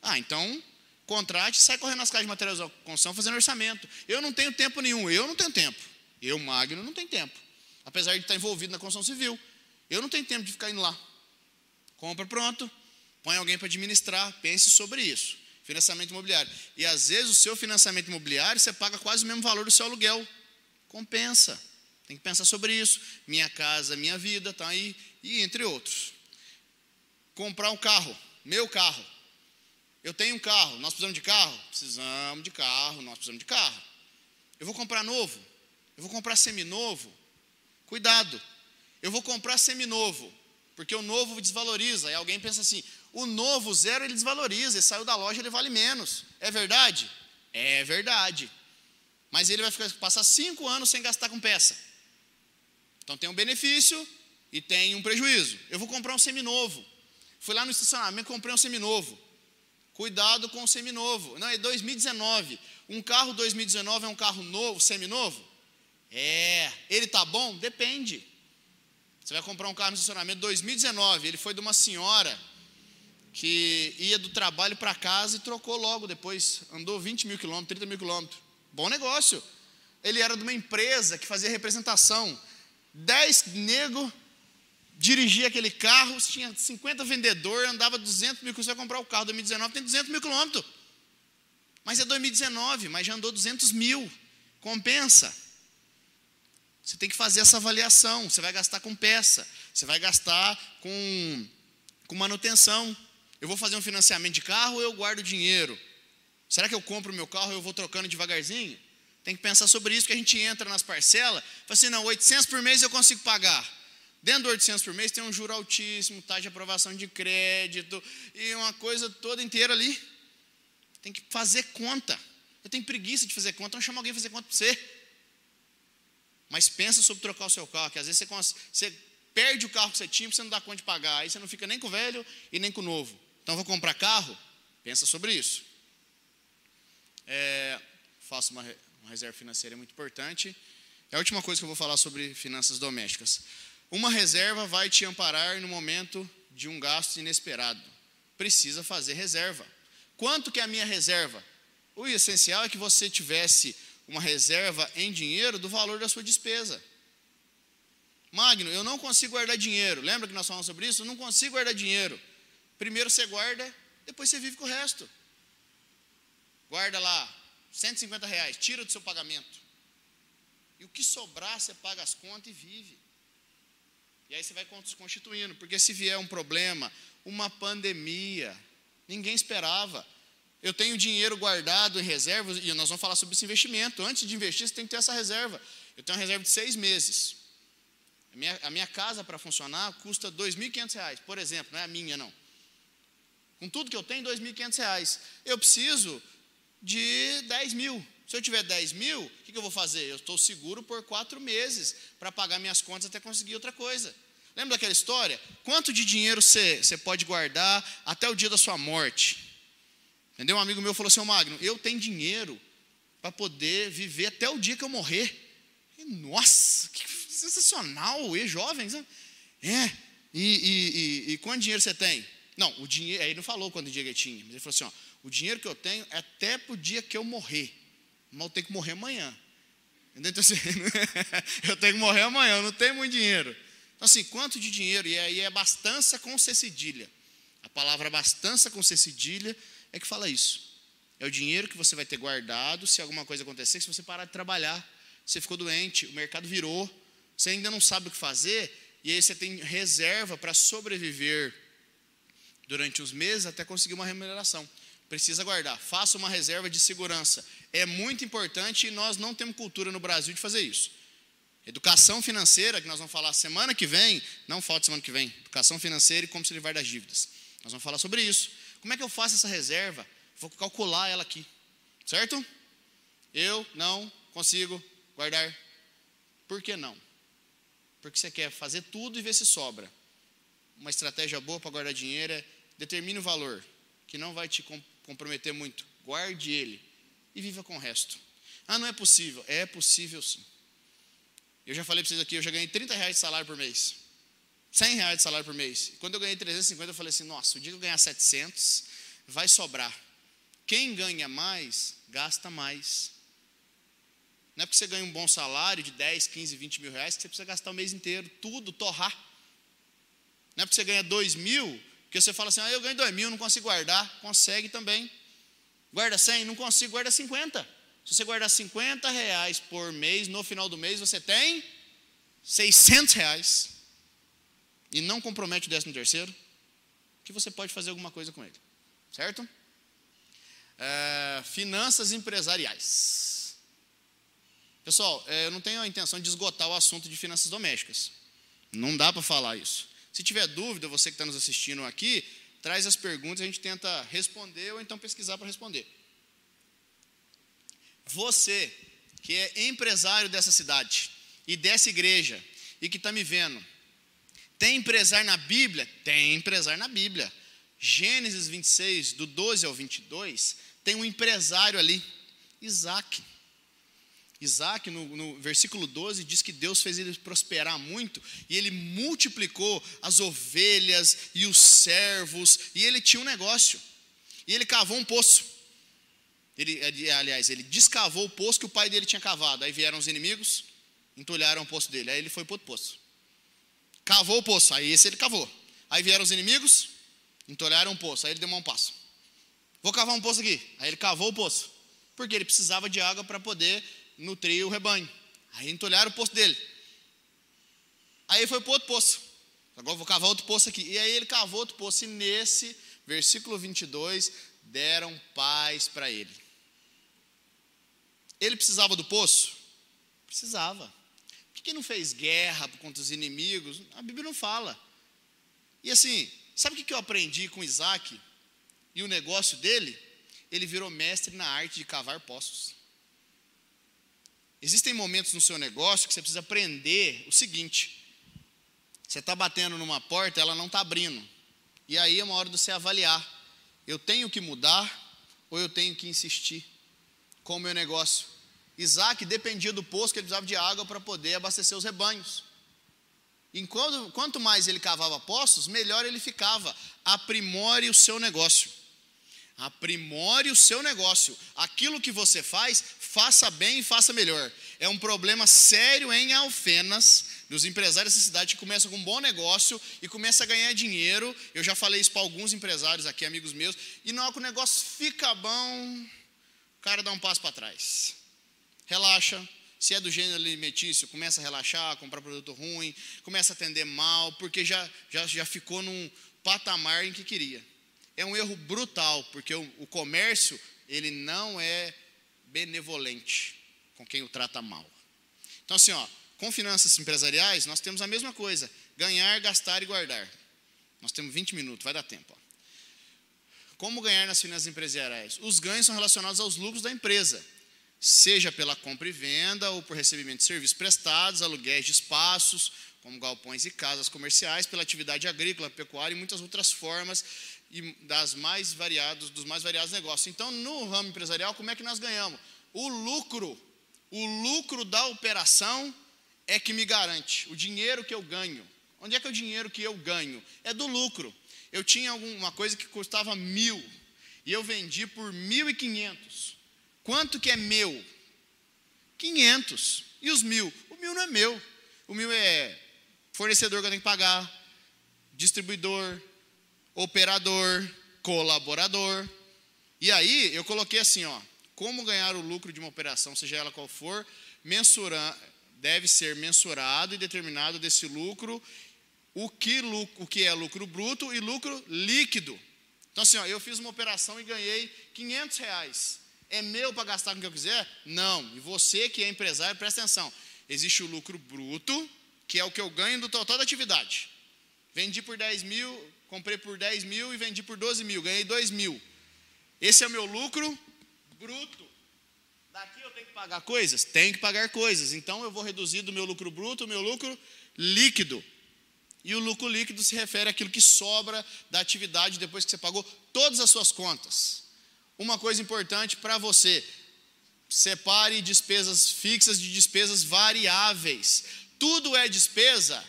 Ah, então contrate e sai correndo nas casas de materiais de construção fazendo orçamento. Eu não tenho tempo nenhum. Eu não tenho tempo. Eu, Magno, não tenho tempo. Apesar de estar envolvido na construção civil. Eu não tenho tempo de ficar indo lá. Compra pronto, Põe alguém para administrar, pense sobre isso. Financiamento imobiliário. E às vezes o seu financiamento imobiliário você paga quase o mesmo valor do seu aluguel. Compensa. Tem que pensar sobre isso. Minha casa, minha vida, tá aí. E entre outros. Comprar um carro, meu carro. Eu tenho um carro, nós precisamos de carro? Precisamos de carro, nós precisamos de carro. Eu vou comprar novo? Eu vou comprar seminovo? Cuidado. Eu vou comprar seminovo, porque o novo desvaloriza. E alguém pensa assim: o novo zero ele desvaloriza, ele saiu da loja, ele vale menos. É verdade? É verdade. Mas ele vai ficar, passar cinco anos sem gastar com peça. Então tem um benefício e tem um prejuízo. Eu vou comprar um seminovo. Fui lá no estacionamento, comprei um seminovo. Cuidado com o seminovo. Não, é 2019. Um carro 2019 é um carro novo, seminovo? É. Ele tá bom? Depende. Você vai comprar um carro no estacionamento 2019. Ele foi de uma senhora que ia do trabalho para casa e trocou logo depois. Andou 20 mil quilômetros, 30 mil quilômetros. Bom negócio. Ele era de uma empresa que fazia representação. 10 nego dirigia aquele carro, tinha 50 vendedores, andava 200 mil, você vai comprar o carro 2019, tem 200 mil quilômetros. Mas é 2019, mas já andou 200 mil. Compensa. Você tem que fazer essa avaliação. Você vai gastar com peça, você vai gastar com, com manutenção. Eu vou fazer um financiamento de carro ou eu guardo dinheiro? Será que eu compro meu carro e eu vou trocando devagarzinho? Tem que pensar sobre isso, que a gente entra nas parcelas, fala assim, não, 800 por mês eu consigo pagar. Dentro do 800 por mês tem um juro altíssimo, taxa de aprovação de crédito e uma coisa toda inteira ali. Tem que fazer conta. Eu tenho preguiça de fazer conta, então chama alguém fazer conta para você. Mas pensa sobre trocar o seu carro, que às vezes você, você perde o carro que você tinha, porque você não dá conta de pagar. Aí você não fica nem com o velho e nem com o novo. Então vou comprar carro? Pensa sobre isso. É, faço uma, uma reserva financeira muito importante. É a última coisa que eu vou falar sobre finanças domésticas. Uma reserva vai te amparar no momento de um gasto inesperado. Precisa fazer reserva. Quanto que é a minha reserva? O essencial é que você tivesse uma reserva em dinheiro do valor da sua despesa. Magno, eu não consigo guardar dinheiro. Lembra que nós falamos sobre isso? Eu não consigo guardar dinheiro. Primeiro você guarda, depois você vive com o resto. Guarda lá 150 reais, tira do seu pagamento. E o que sobrar, você paga as contas e vive. E aí você vai se constituindo, porque se vier um problema, uma pandemia, ninguém esperava. Eu tenho dinheiro guardado em reserva, e nós vamos falar sobre esse investimento. Antes de investir, você tem que ter essa reserva. Eu tenho uma reserva de seis meses. A minha, a minha casa para funcionar custa R$ 2.500, por exemplo, não é a minha, não. Com tudo que eu tenho, R$ 2.500. Eu preciso de 10 mil. Se eu tiver 10 mil, o que, que eu vou fazer? Eu estou seguro por quatro meses para pagar minhas contas até conseguir outra coisa. Lembra daquela história? Quanto de dinheiro você, pode guardar até o dia da sua morte? Entendeu? Um amigo meu falou assim: Magno, eu tenho dinheiro para poder viver até o dia que eu morrer. E, nossa, que sensacional! E jovens, né? É. E, e, e, e quanto dinheiro você tem? Não, o dinheiro, aí ele não falou quanto dinheiro tinha, mas ele falou assim: ó, o dinheiro que eu tenho é até para o dia que eu morrer. Mas eu tenho que morrer amanhã. Entendeu? Então, assim, <laughs> eu tenho que morrer amanhã, eu não tenho muito dinheiro. Então, assim, quanto de dinheiro? E aí é abastança com C cedilha. A palavra abastança com C cedilha é que fala isso. É o dinheiro que você vai ter guardado se alguma coisa acontecer, se você parar de trabalhar, você ficou doente, o mercado virou, você ainda não sabe o que fazer, e aí você tem reserva para sobreviver durante uns meses até conseguir uma remuneração precisa guardar. Faça uma reserva de segurança. É muito importante e nós não temos cultura no Brasil de fazer isso. Educação financeira, que nós vamos falar semana que vem, não falta semana que vem. Educação financeira e como se livrar das dívidas. Nós vamos falar sobre isso. Como é que eu faço essa reserva? Vou calcular ela aqui. Certo? Eu não consigo guardar. Por que não? Porque você quer fazer tudo e ver se sobra. Uma estratégia boa para guardar dinheiro é determine o valor, que não vai te comprometer muito. Guarde ele e viva com o resto. Ah, não é possível. É possível sim. Eu já falei para vocês aqui, eu já ganhei 30 reais de salário por mês. 100 reais de salário por mês. Quando eu ganhei 350, eu falei assim, nossa, o dia que eu ganhar 700, vai sobrar. Quem ganha mais, gasta mais. Não é porque você ganha um bom salário de 10, 15, 20 mil reais que você precisa gastar o mês inteiro, tudo, torrar. Não é porque você ganha 2 mil porque você fala assim, ah, eu ganho 2 mil, não consigo guardar. Consegue também. Guarda 100, não consigo, guarda 50. Se você guardar 50 reais por mês, no final do mês você tem 600 reais. E não compromete o décimo terceiro, que você pode fazer alguma coisa com ele. Certo? É, finanças empresariais. Pessoal, é, eu não tenho a intenção de esgotar o assunto de finanças domésticas. Não dá para falar isso. Se tiver dúvida, você que está nos assistindo aqui, traz as perguntas, a gente tenta responder ou então pesquisar para responder. Você, que é empresário dessa cidade e dessa igreja e que está me vendo, tem empresário na Bíblia? Tem empresário na Bíblia. Gênesis 26, do 12 ao 22, tem um empresário ali, Isaac. Isaac, no, no, versículo 12, diz que Deus fez ele prosperar muito e ele multiplicou as ovelhas e os servos, e ele tinha um negócio. E ele cavou um poço. Ele, aliás, ele descavou o poço que o pai dele tinha cavado. Aí vieram os inimigos, entulharam o poço dele. Aí ele foi para outro poço. Cavou o poço, aí esse ele cavou. Aí vieram os inimigos, entulharam o poço. Aí ele deu um passo. Vou cavar um poço aqui. Aí ele cavou o poço. Porque ele precisava de água para poder nutrir o rebanho. Aí entulharam o poço dele. Aí foi para outro poço. Agora vou cavar outro poço aqui. E aí ele cavou outro poço. E nesse versículo 22, deram paz para ele. Ele precisava do poço? Precisava. Por que não fez guerra contra os inimigos? A Bíblia não fala. E assim, sabe o que eu aprendi com Isaac e o negócio dele? Ele virou mestre na arte de cavar poços. Existem momentos no seu negócio que você precisa aprender o seguinte: você está batendo numa porta, ela não está abrindo. E aí é uma hora de você avaliar: eu tenho que mudar ou eu tenho que insistir com o meu negócio? Isaac dependia do poço que ele precisava de água para poder abastecer os rebanhos. Enquanto, quanto mais ele cavava poços, melhor ele ficava. Aprimore o seu negócio. Aprimore o seu negócio. Aquilo que você faz, faça bem e faça melhor. É um problema sério em Alfenas, dos empresários dessa cidade que começam com um bom negócio e começam a ganhar dinheiro. Eu já falei isso para alguns empresários aqui, amigos meus, e na hora que o negócio fica bom, o cara dá um passo para trás. Relaxa, se é do gênero alimentício, começa a relaxar, comprar produto ruim, começa a atender mal, porque já, já, já ficou num patamar em que queria é um erro brutal, porque o, o comércio, ele não é benevolente com quem o trata mal. Então, assim, ó, com finanças empresariais, nós temos a mesma coisa: ganhar, gastar e guardar. Nós temos 20 minutos, vai dar tempo. Ó. Como ganhar nas finanças empresariais? Os ganhos são relacionados aos lucros da empresa, seja pela compra e venda ou por recebimento de serviços prestados, aluguéis de espaços, como galpões e casas comerciais, pela atividade agrícola, pecuária e muitas outras formas e das mais variados, dos mais variados negócios. Então, no ramo empresarial, como é que nós ganhamos? O lucro, o lucro da operação é que me garante o dinheiro que eu ganho. Onde é que é o dinheiro que eu ganho? É do lucro. Eu tinha alguma coisa que custava mil e eu vendi por mil e quinhentos. Quanto que é meu? Quinhentos. E os mil? O mil não é meu. O mil é fornecedor que eu tenho que pagar, distribuidor, operador, colaborador. E aí eu coloquei assim, ó, como ganhar o lucro de uma operação, seja ela qual for, mensura, deve ser mensurado e determinado desse lucro o que, o que é lucro bruto e lucro líquido. Então assim, ó, eu fiz uma operação e ganhei 500 reais. É meu para gastar com o que eu quiser? Não. E você que é empresário, presta atenção. Existe o lucro bruto, que é o que eu ganho do total da atividade. Vendi por 10 mil, comprei por 10 mil e vendi por 12 mil, ganhei 2 mil. Esse é o meu lucro bruto. Daqui eu tenho que pagar coisas? Tenho que pagar coisas. Então eu vou reduzir do meu lucro bruto o meu lucro líquido. E o lucro líquido se refere àquilo que sobra da atividade depois que você pagou todas as suas contas. Uma coisa importante para você: separe despesas fixas de despesas variáveis. Tudo é despesa?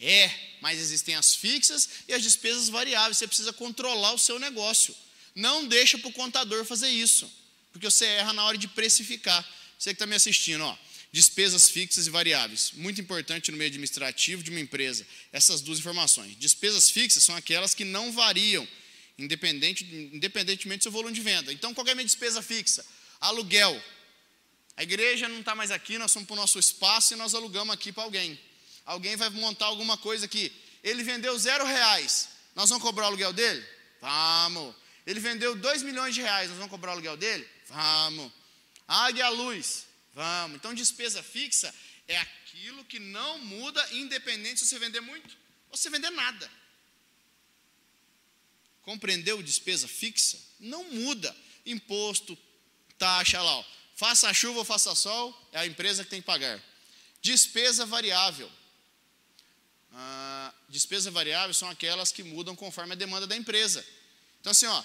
É, mas existem as fixas e as despesas variáveis. Você precisa controlar o seu negócio. Não deixa para o contador fazer isso, porque você erra na hora de precificar. Você que está me assistindo, ó, despesas fixas e variáveis. Muito importante no meio administrativo de uma empresa. Essas duas informações. Despesas fixas são aquelas que não variam, independente, independentemente do seu volume de venda. Então, qual é a minha despesa fixa? Aluguel. A igreja não está mais aqui, nós somos para o nosso espaço e nós alugamos aqui para alguém. Alguém vai montar alguma coisa aqui. Ele vendeu zero reais. Nós vamos cobrar o aluguel dele? Vamos. Ele vendeu dois milhões de reais. Nós vamos cobrar o aluguel dele? Vamos. Águia luz? Vamos. Então, despesa fixa é aquilo que não muda, independente se você vender muito ou se vender nada. Compreendeu despesa fixa? Não muda. Imposto, taxa lá. Ó. Faça chuva ou faça sol, é a empresa que tem que pagar. Despesa variável. Despesas variáveis são aquelas que mudam conforme a demanda da empresa. Então, assim, ó,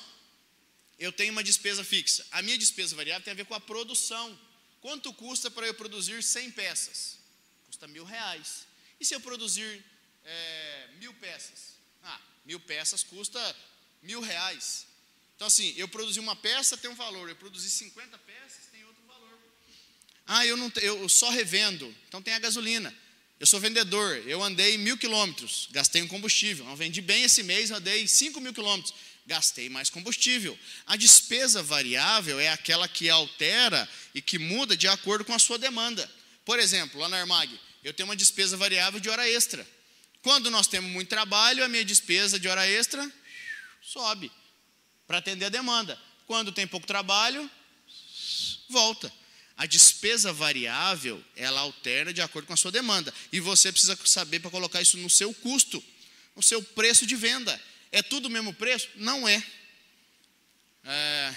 eu tenho uma despesa fixa. A minha despesa variável tem a ver com a produção. quanto custa para eu produzir 100 peças? Custa mil reais. E se eu produzir é, mil peças? Ah, mil peças custa mil reais. Então, assim, eu produzi uma peça tem um valor, eu produzi 50 peças tem outro valor. Ah, eu, não, eu só revendo, então tem a gasolina. Eu sou vendedor, eu andei mil quilômetros, gastei um combustível. Eu vendi bem esse mês, andei cinco mil quilômetros, gastei mais combustível. A despesa variável é aquela que altera e que muda de acordo com a sua demanda. Por exemplo, lá na Armag, eu tenho uma despesa variável de hora extra. Quando nós temos muito trabalho, a minha despesa de hora extra sobe para atender a demanda. Quando tem pouco trabalho, volta. A despesa variável, ela alterna de acordo com a sua demanda. E você precisa saber para colocar isso no seu custo, no seu preço de venda. É tudo o mesmo preço? Não é. é...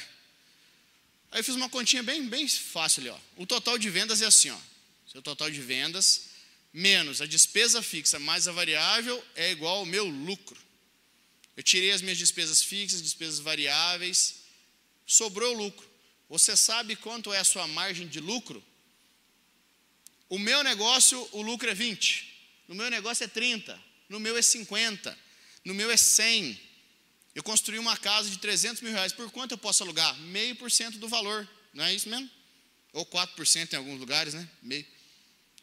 Aí eu fiz uma continha bem, bem fácil ali. Ó. O total de vendas é assim: ó. seu total de vendas menos a despesa fixa mais a variável é igual ao meu lucro. Eu tirei as minhas despesas fixas, despesas variáveis, sobrou lucro. Você sabe quanto é a sua margem de lucro? O meu negócio, o lucro é 20. No meu negócio é 30. No meu é 50. No meu é 100. Eu construí uma casa de 300 mil reais. Por quanto eu posso alugar? Meio por cento do valor. Não é isso mesmo? Ou 4% em alguns lugares, né? Meio.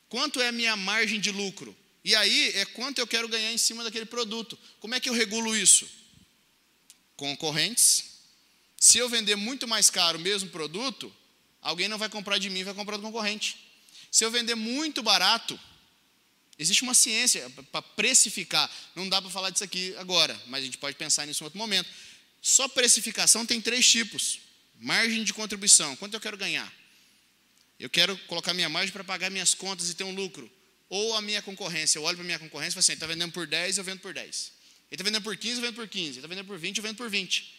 Quanto é a minha margem de lucro? E aí é quanto eu quero ganhar em cima daquele produto. Como é que eu regulo isso? Concorrentes se eu vender muito mais caro o mesmo produto, alguém não vai comprar de mim, vai comprar do concorrente. Se eu vender muito barato, existe uma ciência para precificar. Não dá para falar disso aqui agora, mas a gente pode pensar nisso em outro momento. Só precificação tem três tipos: margem de contribuição. Quanto eu quero ganhar? Eu quero colocar minha margem para pagar minhas contas e ter um lucro. Ou a minha concorrência. Eu olho para a minha concorrência e falo assim: está vendendo por 10, eu vendo por 10. Ele está vendendo por 15, eu vendo por 15. Ele está vendendo por 20, eu vendo por 20.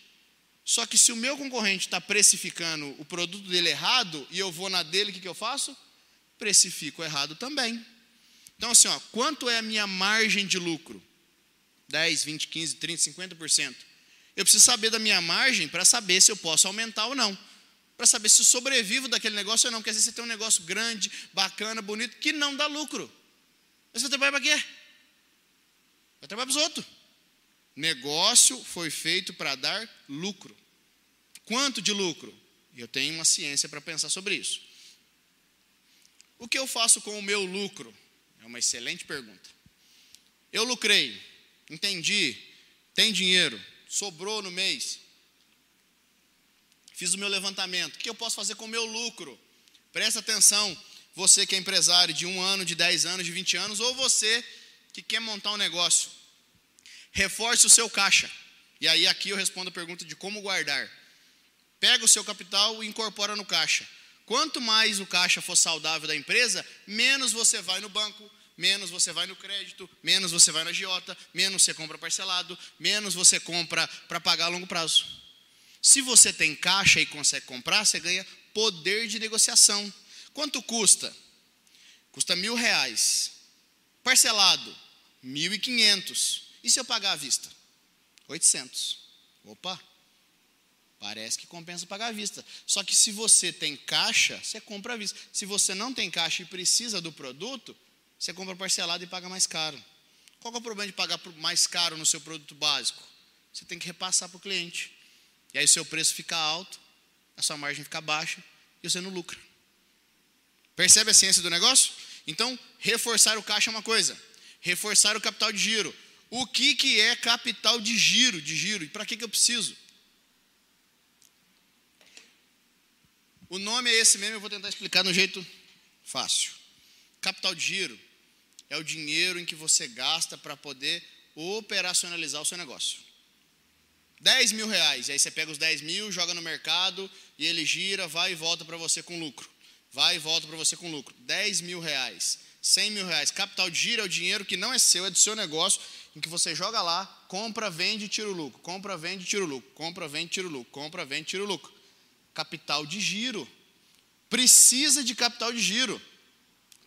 Só que se o meu concorrente está precificando o produto dele errado e eu vou na dele, o que, que eu faço? Precifico errado também. Então, assim, ó, quanto é a minha margem de lucro? 10, 20, 15, 30, 50%. Eu preciso saber da minha margem para saber se eu posso aumentar ou não. Para saber se sobrevivo daquele negócio ou não. Porque às vezes você tem um negócio grande, bacana, bonito, que não dá lucro. Mas você trabalha para quê? Vai trabalhar para os outros. Negócio foi feito para dar lucro. Quanto de lucro? Eu tenho uma ciência para pensar sobre isso. O que eu faço com o meu lucro? É uma excelente pergunta. Eu lucrei, entendi, tem dinheiro, sobrou no mês, fiz o meu levantamento. O que eu posso fazer com o meu lucro? Presta atenção, você que é empresário de um ano, de 10 anos, de 20 anos, ou você que quer montar um negócio reforce o seu caixa. E aí aqui eu respondo a pergunta de como guardar. Pega o seu capital e incorpora no caixa. Quanto mais o caixa for saudável da empresa, menos você vai no banco, menos você vai no crédito, menos você vai na giota, menos você compra parcelado, menos você compra para pagar a longo prazo. Se você tem caixa e consegue comprar, você ganha poder de negociação. Quanto custa? Custa mil reais. Parcelado, mil e quinhentos. E se eu pagar à vista? 800. Opa, parece que compensa pagar à vista. Só que se você tem caixa, você compra à vista. Se você não tem caixa e precisa do produto, você compra parcelado e paga mais caro. Qual é o problema de pagar mais caro no seu produto básico? Você tem que repassar para o cliente. E aí seu preço fica alto, a sua margem fica baixa e você não lucra. Percebe a ciência do negócio? Então, reforçar o caixa é uma coisa, reforçar o capital de giro o que, que é capital de giro, de giro, e para que, que eu preciso? O nome é esse mesmo, eu vou tentar explicar de um jeito fácil. Capital de giro é o dinheiro em que você gasta para poder operacionalizar o seu negócio. 10 mil reais, e aí você pega os 10 mil, joga no mercado e ele gira, vai e volta para você com lucro. Vai e volta para você com lucro. 10 mil reais, 100 mil reais. Capital de giro é o dinheiro que não é seu, é do seu negócio em que você joga lá, compra, vende, tira o lucro, compra, vende, tira o lucro, compra, vende, tira o lucro, compra, vende, tira o lucro. Capital de giro. Precisa de capital de giro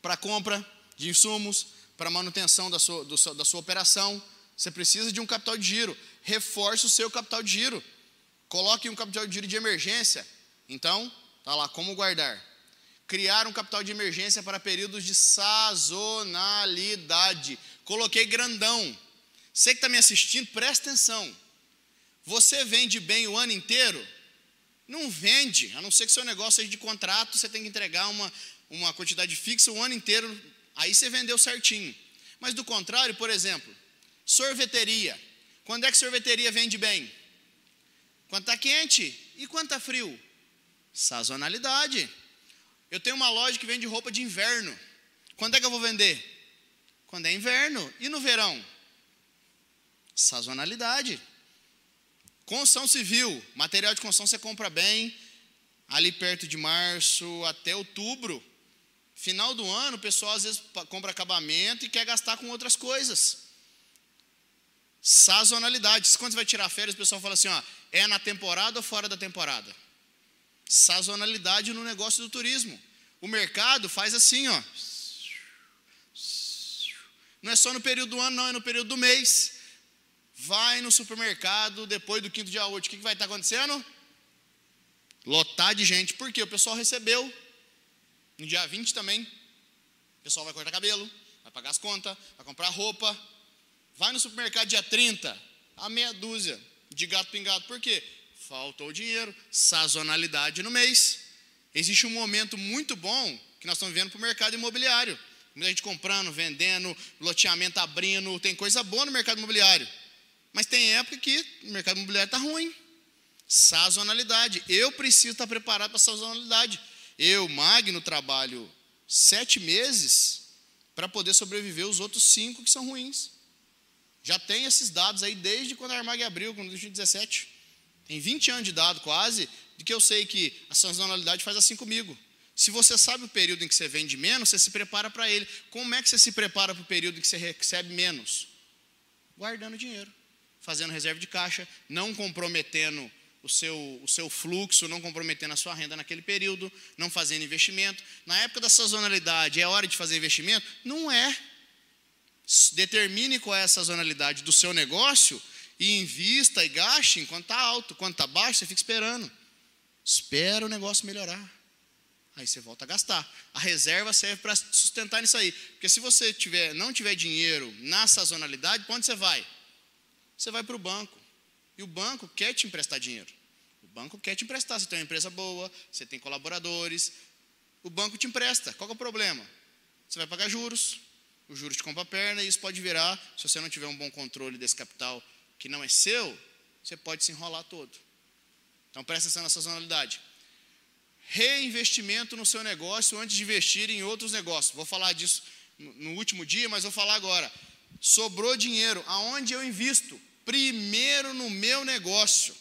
para compra de insumos, para manutenção da sua, do, da sua operação. Você precisa de um capital de giro. Reforce o seu capital de giro. Coloque um capital de giro de emergência. Então, tá lá, como guardar. Criar um capital de emergência para períodos de sazonalidade. Coloquei grandão. Você que está me assistindo, presta atenção. Você vende bem o ano inteiro? Não vende, a não ser que seu negócio seja de contrato, você tem que entregar uma, uma quantidade fixa o ano inteiro, aí você vendeu certinho. Mas do contrário, por exemplo, sorveteria. Quando é que sorveteria vende bem? Quando está quente e quando está frio? Sazonalidade. Eu tenho uma loja que vende roupa de inverno. Quando é que eu vou vender? Quando é inverno. E no verão? Sazonalidade. Construção civil, material de construção você compra bem, ali perto de março até outubro. Final do ano, o pessoal às vezes compra acabamento e quer gastar com outras coisas. Sazonalidade. Quando você vai tirar férias, o pessoal fala assim: ó, é na temporada ou fora da temporada? Sazonalidade no negócio do turismo. O mercado faz assim, ó. Não é só no período do ano, não, é no período do mês vai no supermercado depois do quinto dia útil, o que, vai estar acontecendo? Lotar de gente. Por quê? O pessoal recebeu. No dia 20 também. O pessoal vai cortar cabelo, vai pagar as contas, vai comprar roupa. Vai no supermercado dia 30, a meia dúzia de gato pingado. Por quê? Faltou dinheiro, sazonalidade no mês. Existe um momento muito bom que nós estamos vendo para o mercado imobiliário. Muita gente comprando, vendendo, loteamento abrindo, tem coisa boa no mercado imobiliário. Mas tem época que o mercado imobiliário está ruim. Sazonalidade. Eu preciso estar preparado para sazonalidade. Eu, Magno, trabalho sete meses para poder sobreviver os outros cinco que são ruins. Já tem esses dados aí desde quando a Armag abriu, quando 2017. Tem 20 anos de dado quase, de que eu sei que a sazonalidade faz assim comigo. Se você sabe o período em que você vende menos, você se prepara para ele. Como é que você se prepara para o período em que você recebe menos? Guardando dinheiro fazendo reserva de caixa, não comprometendo o seu, o seu fluxo, não comprometendo a sua renda naquele período, não fazendo investimento. Na época da sazonalidade, é hora de fazer investimento? Não é. Determine qual é a sazonalidade do seu negócio e invista e gaste enquanto está alto. Quando está baixo, você fica esperando. Espera o negócio melhorar. Aí você volta a gastar. A reserva serve para sustentar isso aí. Porque se você tiver, não tiver dinheiro na sazonalidade, para onde você vai? você vai para o banco. E o banco quer te emprestar dinheiro. O banco quer te emprestar. Você tem uma empresa boa, você tem colaboradores. O banco te empresta. Qual é o problema? Você vai pagar juros. O juros te compra a perna e isso pode virar, se você não tiver um bom controle desse capital que não é seu, você pode se enrolar todo. Então presta atenção na sazonalidade. Reinvestimento no seu negócio antes de investir em outros negócios. Vou falar disso no último dia, mas vou falar agora. Sobrou dinheiro, aonde eu invisto? primeiro no meu negócio.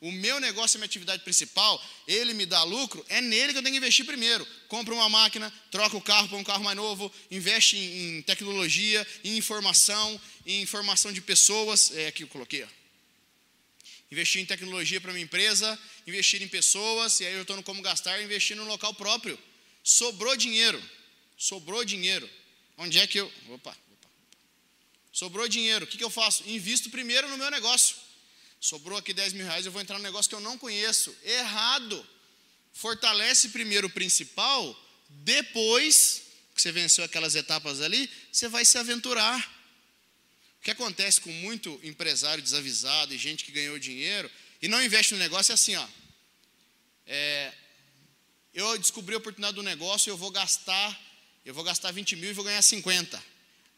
O meu negócio é minha atividade principal, ele me dá lucro, é nele que eu tenho que investir primeiro. Compra uma máquina, troca o carro para um carro mais novo, investe em, em tecnologia, em informação, em informação de pessoas. É aqui eu coloquei. Ó. Investir em tecnologia para minha empresa, investir em pessoas, e aí eu estou no como gastar, investir no local próprio. Sobrou dinheiro. Sobrou dinheiro. Onde é que eu. Opa, Sobrou dinheiro, o que, que eu faço? Invisto primeiro no meu negócio. Sobrou aqui 10 mil reais, eu vou entrar num negócio que eu não conheço. Errado. Fortalece primeiro o principal, depois que você venceu aquelas etapas ali, você vai se aventurar. O que acontece com muito empresário desavisado e gente que ganhou dinheiro e não investe no negócio é assim, ó. É, eu descobri a oportunidade do negócio, eu vou gastar, eu vou gastar 20 mil e vou ganhar 50.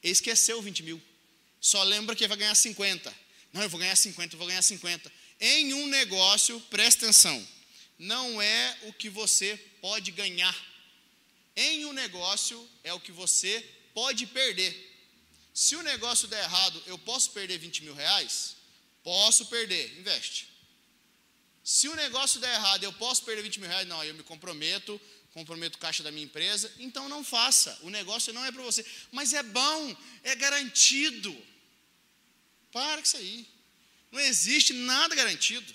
Ele esqueceu 20 mil só lembra que vai ganhar 50. Não, eu vou ganhar 50, eu vou ganhar 50. Em um negócio, presta atenção, não é o que você pode ganhar. Em um negócio é o que você pode perder. Se o negócio der errado, eu posso perder 20 mil reais? Posso perder, investe. Se o negócio der errado, eu posso perder 20 mil reais? Não, eu me comprometo, comprometo caixa da minha empresa, então não faça. O negócio não é para você. Mas é bom, é garantido. Para com isso aí. Não existe nada garantido.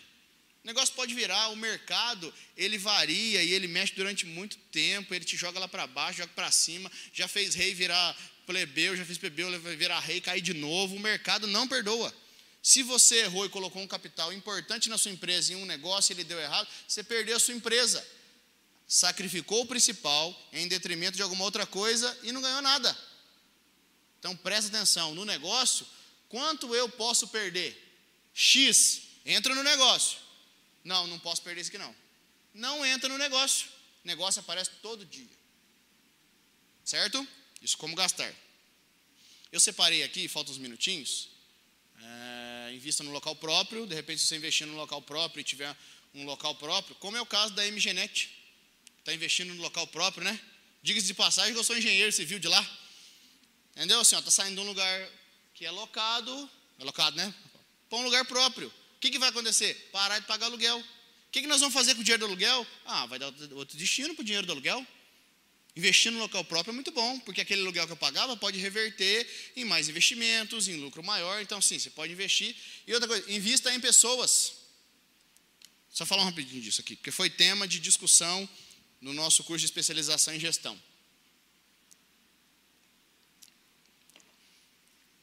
O negócio pode virar, o mercado, ele varia e ele mexe durante muito tempo, ele te joga lá para baixo, joga para cima, já fez rei virar plebeu, já fez plebeu virar rei, cair de novo, o mercado não perdoa. Se você errou e colocou um capital importante na sua empresa em um negócio e ele deu errado, você perdeu a sua empresa. sacrificou o principal em detrimento de alguma outra coisa e não ganhou nada. Então presta atenção, no negócio, quanto eu posso perder? X, entra no negócio. Não, não posso perder isso aqui não. Não entra no negócio. Negócio aparece todo dia. Certo? Isso como gastar. Eu separei aqui, faltam uns minutinhos. É, invista no local próprio. De repente, se você investir no local próprio e tiver um local próprio, como é o caso da MGNet, está investindo no local próprio, né? Diga-se de passagem que eu sou engenheiro civil de lá. Entendeu? Assim, está saindo de um lugar que é locado, é locado, né? Para um lugar próprio. O que, que vai acontecer? Parar de pagar aluguel. O que, que nós vamos fazer com o dinheiro do aluguel? Ah, vai dar outro destino para o dinheiro do aluguel. Investir no local próprio é muito bom, porque aquele aluguel que eu pagava pode reverter em mais investimentos, em lucro maior. Então, sim, você pode investir. E outra coisa, invista em pessoas. Só falar um rapidinho disso aqui, porque foi tema de discussão no nosso curso de especialização em gestão.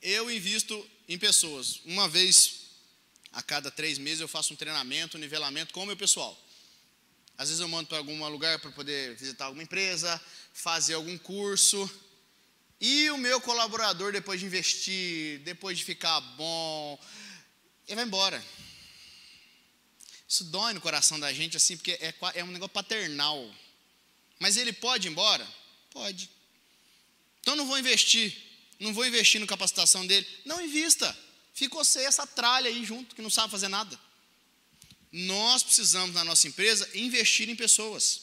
Eu invisto em pessoas. Uma vez a cada três meses eu faço um treinamento, um nivelamento com o meu pessoal. Às vezes eu mando para algum lugar para poder visitar alguma empresa, fazer algum curso. E o meu colaborador, depois de investir, depois de ficar bom, ele vai embora. Isso dói no coração da gente, assim, porque é, é um negócio paternal. Mas ele pode ir embora? Pode. Então não vou investir. Não vou investir no capacitação dele. Não invista. Fica você essa tralha aí junto, que não sabe fazer nada. Nós precisamos, na nossa empresa, investir em pessoas.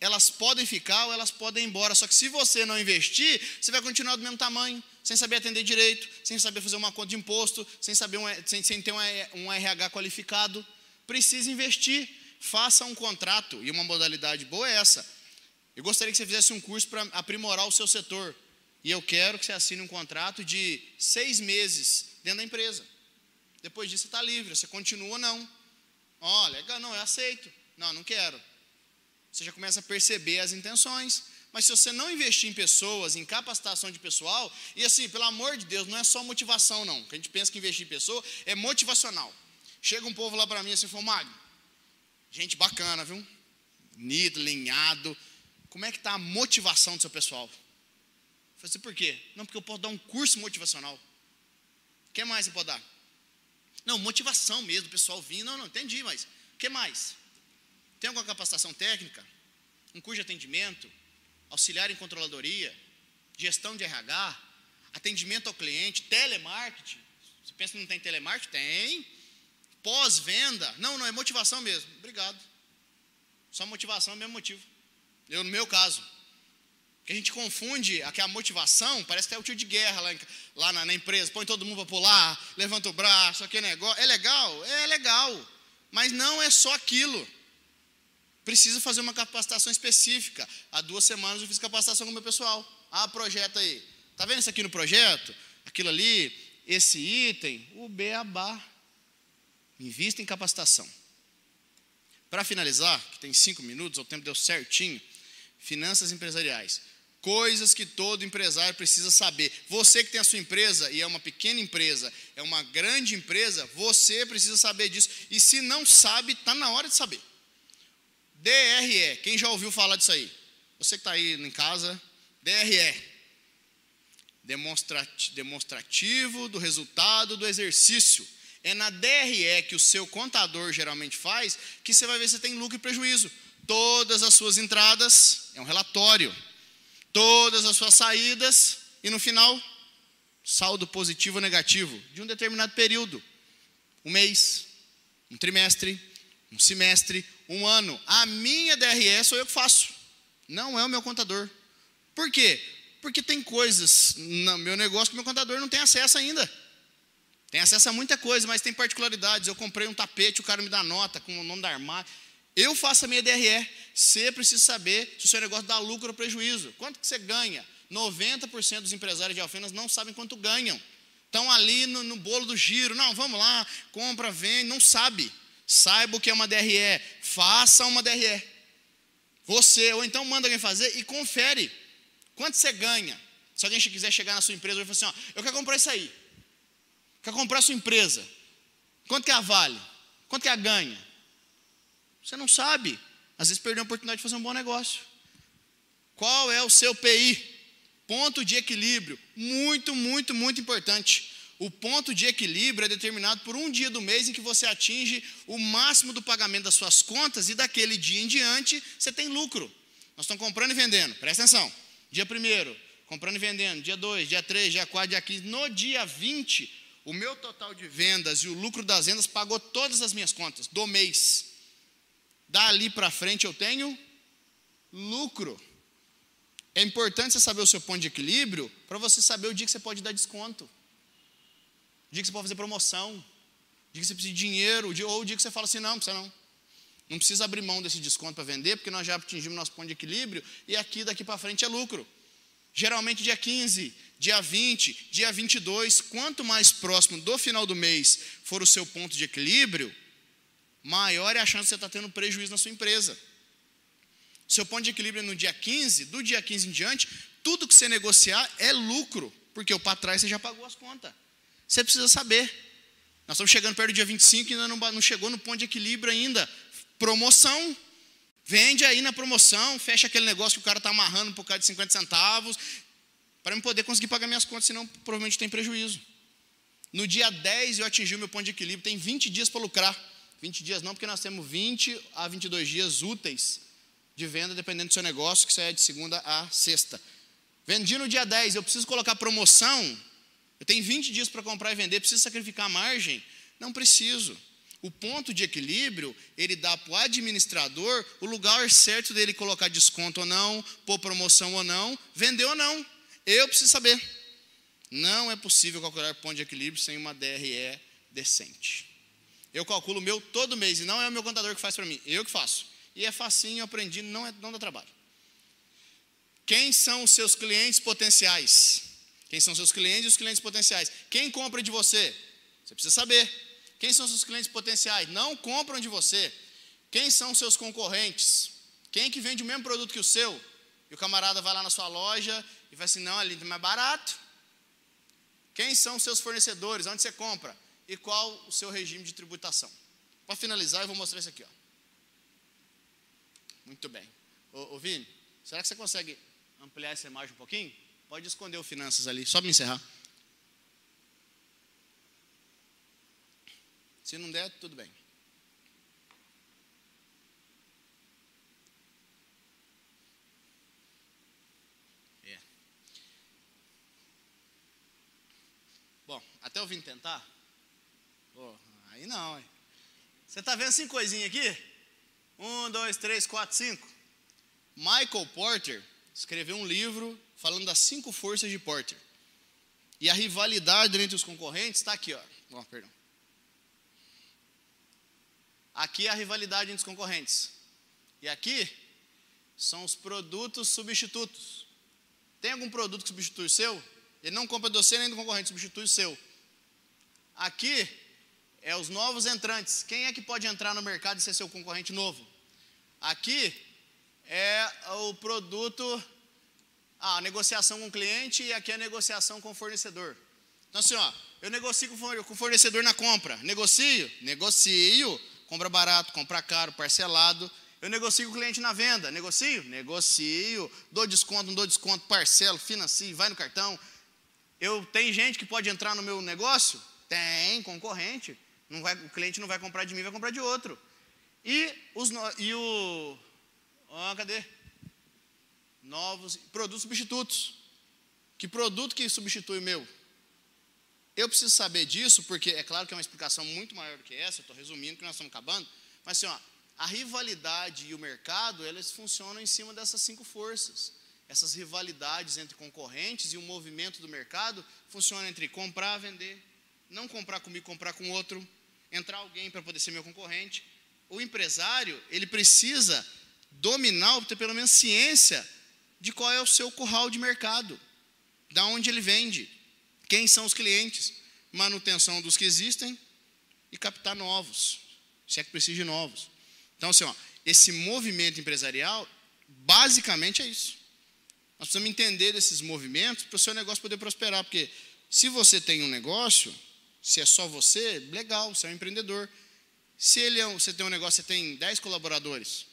Elas podem ficar ou elas podem ir embora. Só que se você não investir, você vai continuar do mesmo tamanho, sem saber atender direito, sem saber fazer uma conta de imposto, sem, saber um, sem, sem ter um, um RH qualificado. Precisa investir. Faça um contrato. E uma modalidade boa é essa. Eu gostaria que você fizesse um curso para aprimorar o seu setor. E eu quero que você assine um contrato de seis meses dentro da empresa. Depois disso, você está livre. Você continua ou não. Oh, legal, não, eu aceito. Não, não quero. Você já começa a perceber as intenções. Mas se você não investir em pessoas, em capacitação de pessoal, e assim, pelo amor de Deus, não é só motivação, não. Que a gente pensa que investir em pessoa é motivacional. Chega um povo lá para mim assim, Magno, gente bacana, viu? Bonito, linhado. Como é que está a motivação do seu pessoal? Assim, por quê? Não, porque eu posso dar um curso motivacional que mais você pode dar? Não, motivação mesmo, o pessoal vindo. Não, não, entendi, mas o que mais? Tem alguma capacitação técnica? Um curso de atendimento? Auxiliar em controladoria? Gestão de RH? Atendimento ao cliente? Telemarketing? Você pensa que não tem telemarketing? Tem. Pós-venda? Não, não, é motivação mesmo. Obrigado. Só motivação é o mesmo motivo. Eu, no meu caso, que a gente confunde aqui a motivação, parece que é o tio de guerra lá, lá na, na, empresa, põe todo mundo para pular, levanta o braço, aquele negócio. É legal? É legal. Mas não é só aquilo. Precisa fazer uma capacitação específica. Há duas semanas eu fiz capacitação com o meu pessoal. Ah, projeto aí. Está vendo isso aqui no projeto? Aquilo ali, esse item, o beabá. Invista em capacitação. Para finalizar, que tem cinco minutos, o tempo deu certinho. Finanças empresariais coisas que todo empresário precisa saber. Você que tem a sua empresa e é uma pequena empresa, é uma grande empresa, você precisa saber disso. E se não sabe, está na hora de saber. DRE, quem já ouviu falar disso aí? Você que está aí em casa, DRE. Demonstrativo do resultado do exercício. É na DRE que o seu contador geralmente faz que você vai ver se tem lucro e prejuízo. Todas as suas entradas, é um relatório todas as suas saídas e no final, saldo positivo ou negativo de um determinado período. Um mês, um trimestre, um semestre, um ano. A minha DRE sou eu que faço, não é o meu contador. Por quê? Porque tem coisas no meu negócio que meu contador não tem acesso ainda. Tem acesso a muita coisa, mas tem particularidades. Eu comprei um tapete, o cara me dá nota com o nome da armário. Eu faço a minha DRE. Você precisa saber se o seu negócio dá lucro ou prejuízo. Quanto que você ganha? 90% dos empresários de Alfenas não sabem quanto ganham. Estão ali no, no, bolo do giro. Não, vamos lá, compra, vende. Não sabe. Saiba o que é uma DRE. Faça uma DRE. Você, ou então manda alguém fazer e confere. Quanto você ganha? Se alguém quiser chegar na sua empresa e falar assim: ó, eu quero comprar isso aí. Quero comprar a sua empresa. Quanto que é a vale? Quanto que é a ganha? Você não sabe. Às vezes perdeu a oportunidade de fazer um bom negócio. Qual é o seu PI? Ponto de equilíbrio. Muito, muito, muito importante. O ponto de equilíbrio é determinado por um dia do mês em que você atinge o máximo do pagamento das suas contas e daquele dia em diante você tem lucro. Nós estamos comprando e vendendo, presta atenção. Dia 1 comprando e vendendo. Dia 2, dia 3, dia 4, dia 15. No dia 20, o meu total de vendas e o lucro das vendas pagou todas as minhas contas do mês. Dali para frente eu tenho lucro. É importante você saber o seu ponto de equilíbrio para você saber o dia que você pode dar desconto, o dia que você pode fazer promoção, o dia que você precisa de dinheiro, ou o dia que você fala assim: não, não precisa não. Não precisa abrir mão desse desconto para vender, porque nós já atingimos nosso ponto de equilíbrio e aqui daqui para frente é lucro. Geralmente dia 15, dia 20, dia 22, quanto mais próximo do final do mês for o seu ponto de equilíbrio, maior é a chance de você estar tendo prejuízo na sua empresa. Seu ponto de equilíbrio é no dia 15, do dia 15 em diante, tudo que você negociar é lucro, porque o para trás você já pagou as contas. Você precisa saber. Nós estamos chegando perto do dia 25 e ainda não, não chegou no ponto de equilíbrio ainda. Promoção. Vende aí na promoção, fecha aquele negócio que o cara está amarrando por causa de 50 centavos, para eu poder conseguir pagar minhas contas, senão provavelmente tem prejuízo. No dia 10 eu atingi o meu ponto de equilíbrio, tem 20 dias para lucrar. 20 dias não, porque nós temos 20 a 22 dias úteis de venda, dependendo do seu negócio, que isso é de segunda a sexta. Vendi no dia 10, eu preciso colocar promoção, eu tenho 20 dias para comprar e vender, preciso sacrificar a margem? Não preciso. O ponto de equilíbrio, ele dá para o administrador o lugar certo dele colocar desconto ou não, pôr promoção ou não, vender ou não. Eu preciso saber. Não é possível calcular ponto de equilíbrio sem uma DRE decente. Eu calculo o meu todo mês, e não é o meu contador que faz para mim, eu que faço e é facinho, aprendi, não, é, não dá trabalho. Quem são os seus clientes potenciais? Quem são os seus clientes e os clientes potenciais? Quem compra de você? Você precisa saber. Quem são os seus clientes potenciais? Não compram de você. Quem são seus concorrentes? Quem que vende o mesmo produto que o seu? E o camarada vai lá na sua loja e vai assim, não, ali é mais barato. Quem são seus fornecedores? Onde você compra? E qual o seu regime de tributação? Para finalizar, eu vou mostrar isso aqui. Ó. Muito bem. Ô, ô Vini, será que você consegue ampliar essa imagem um pouquinho? Pode esconder o finanças ali, só para encerrar. Se não der, tudo bem. É. Bom, até eu vim tentar. Aí não. Hein? Você está vendo cinco coisinhas aqui? Um, dois, três, quatro, cinco. Michael Porter escreveu um livro falando das cinco forças de Porter. E a rivalidade entre os concorrentes está aqui, ó. Oh, perdão. Aqui é a rivalidade entre os concorrentes. E aqui são os produtos substitutos. Tem algum produto que substitui o seu? Ele não compra do você nem do concorrente, substitui o seu. Aqui é os novos entrantes. Quem é que pode entrar no mercado e ser seu concorrente novo? Aqui é o produto, a negociação com o cliente e aqui é a negociação com o fornecedor. Então, assim, ó, eu negocio com o fornecedor na compra. Negocio? Negocio. Compra barato, compra caro, parcelado. Eu negocio com o cliente na venda. Negocio? Negocio. Dou desconto, não dou desconto, parcelo, financio, vai no cartão. Eu tem gente que pode entrar no meu negócio? Tem, concorrente. Vai, o cliente não vai comprar de mim, vai comprar de outro. E, os, e o. cadê? Novos. Produtos substitutos. Que produto que substitui o meu? Eu preciso saber disso, porque é claro que é uma explicação muito maior do que essa, estou resumindo que nós estamos acabando, mas assim, ó, a rivalidade e o mercado, eles funcionam em cima dessas cinco forças. Essas rivalidades entre concorrentes e o movimento do mercado funcionam entre comprar, vender, não comprar comigo, comprar com outro, entrar alguém para poder ser meu concorrente. O empresário, ele precisa dominar, ter pelo menos ciência de qual é o seu curral de mercado, da onde ele vende, quem são os clientes, manutenção dos que existem e captar novos, se é que precisa de novos. Então, assim, ó, esse movimento empresarial, basicamente é isso. Nós precisamos entender desses movimentos para o seu negócio poder prosperar, porque se você tem um negócio, se é só você, legal, você é um empreendedor. Se ele é você tem um negócio, você tem 10 colaboradores.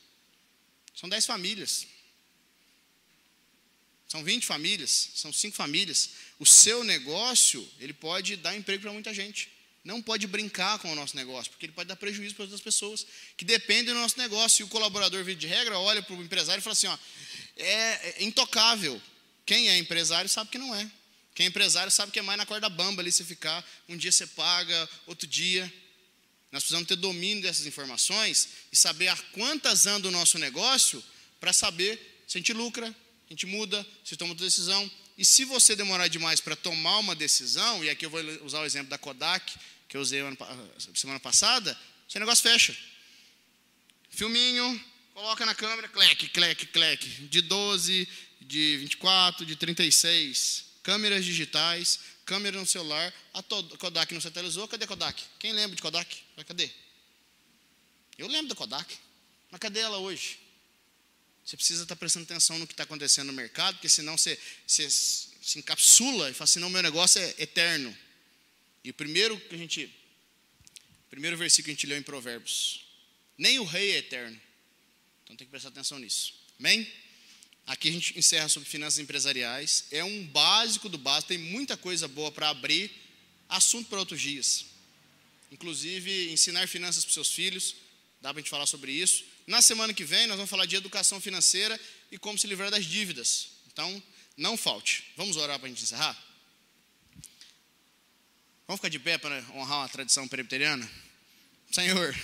São 10 famílias. São 20 famílias, são 5 famílias. O seu negócio, ele pode dar emprego para muita gente. Não pode brincar com o nosso negócio, porque ele pode dar prejuízo para outras pessoas que dependem do nosso negócio. E o colaborador, de regra, olha para o empresário e fala assim: ó, é, é intocável. Quem é empresário sabe que não é. Quem é empresário sabe que é mais na corda bamba ali você ficar. Um dia você paga, outro dia. Nós precisamos ter domínio dessas informações e saber a quantas anda o nosso negócio para saber se a gente lucra, a gente muda, se toma outra decisão. E se você demorar demais para tomar uma decisão, e aqui eu vou usar o exemplo da Kodak, que eu usei semana passada, seu negócio fecha. Filminho, coloca na câmera, cleque, cleque, cleque, de 12, de 24, de 36, câmeras digitais, câmera no celular, a Kodak não se atualizou, cadê Kodak? Quem lembra de Kodak? Cadê? Eu lembro da Kodak, mas cadê ela hoje? Você precisa estar prestando atenção no que está acontecendo no mercado, porque senão você, você se encapsula e fala assim, não, meu negócio é eterno. E o primeiro que a gente, primeiro versículo que a gente leu em Provérbios, nem o rei é eterno. Então tem que prestar atenção nisso. Amém? Aqui a gente encerra sobre finanças empresariais. É um básico do básico, tem muita coisa boa para abrir. Assunto para outros dias. Inclusive, ensinar finanças para seus filhos. Dá para a gente falar sobre isso. Na semana que vem, nós vamos falar de educação financeira e como se livrar das dívidas. Então, não falte. Vamos orar para a gente encerrar? Vamos ficar de pé para honrar uma tradição presbiteriana? Senhor,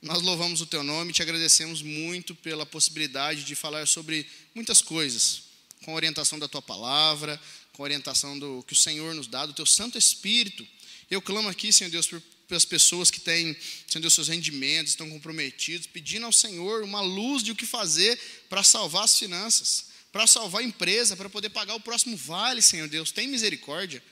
nós louvamos o teu nome e te agradecemos muito pela possibilidade de falar sobre muitas coisas, com a orientação da tua palavra, com a orientação do que o Senhor nos dá, do teu Santo Espírito. Eu clamo aqui, Senhor Deus, pelas pessoas que têm, Senhor Deus, seus rendimentos, estão comprometidos, pedindo ao Senhor uma luz de o que fazer para salvar as finanças, para salvar a empresa, para poder pagar o próximo vale, Senhor Deus. Tem misericórdia.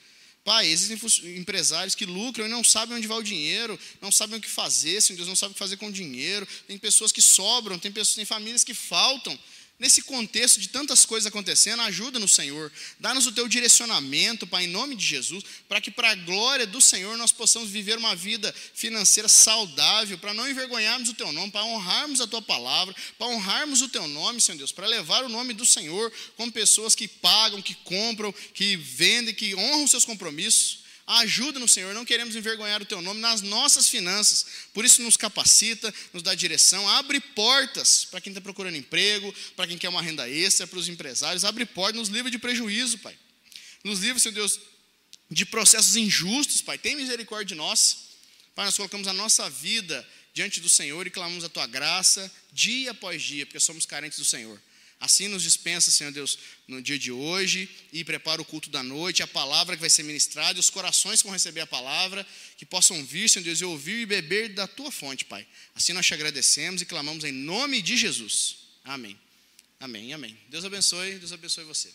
Pai, existem empresários que lucram e não sabem onde vai o dinheiro, não sabem o que fazer, Senhor Deus não sabe o que fazer com o dinheiro. Tem pessoas que sobram, tem pessoas, tem famílias que faltam. Nesse contexto de tantas coisas acontecendo, ajuda no Senhor. Dá-nos o teu direcionamento, Pai, em nome de Jesus, para que, para a glória do Senhor, nós possamos viver uma vida financeira saudável, para não envergonharmos o teu nome, para honrarmos a tua palavra, para honrarmos o teu nome, Senhor Deus, para levar o nome do Senhor como pessoas que pagam, que compram, que vendem, que honram seus compromissos. Ajuda no Senhor, não queremos envergonhar o teu nome nas nossas finanças. Por isso, nos capacita, nos dá direção, abre portas para quem está procurando emprego, para quem quer uma renda extra, para os empresários. Abre portas, nos livra de prejuízo, Pai. Nos livra, Senhor Deus, de processos injustos, Pai. Tem misericórdia de nós. Pai, nós colocamos a nossa vida diante do Senhor e clamamos a tua graça dia após dia, porque somos carentes do Senhor. Assim nos dispensa, Senhor Deus, no dia de hoje e prepara o culto da noite, a palavra que vai ser ministrada, e os corações que vão receber a palavra, que possam vir, Senhor Deus, e ouvir e beber da tua fonte, Pai. Assim nós te agradecemos e clamamos em nome de Jesus. Amém. Amém, amém. Deus abençoe, Deus abençoe você.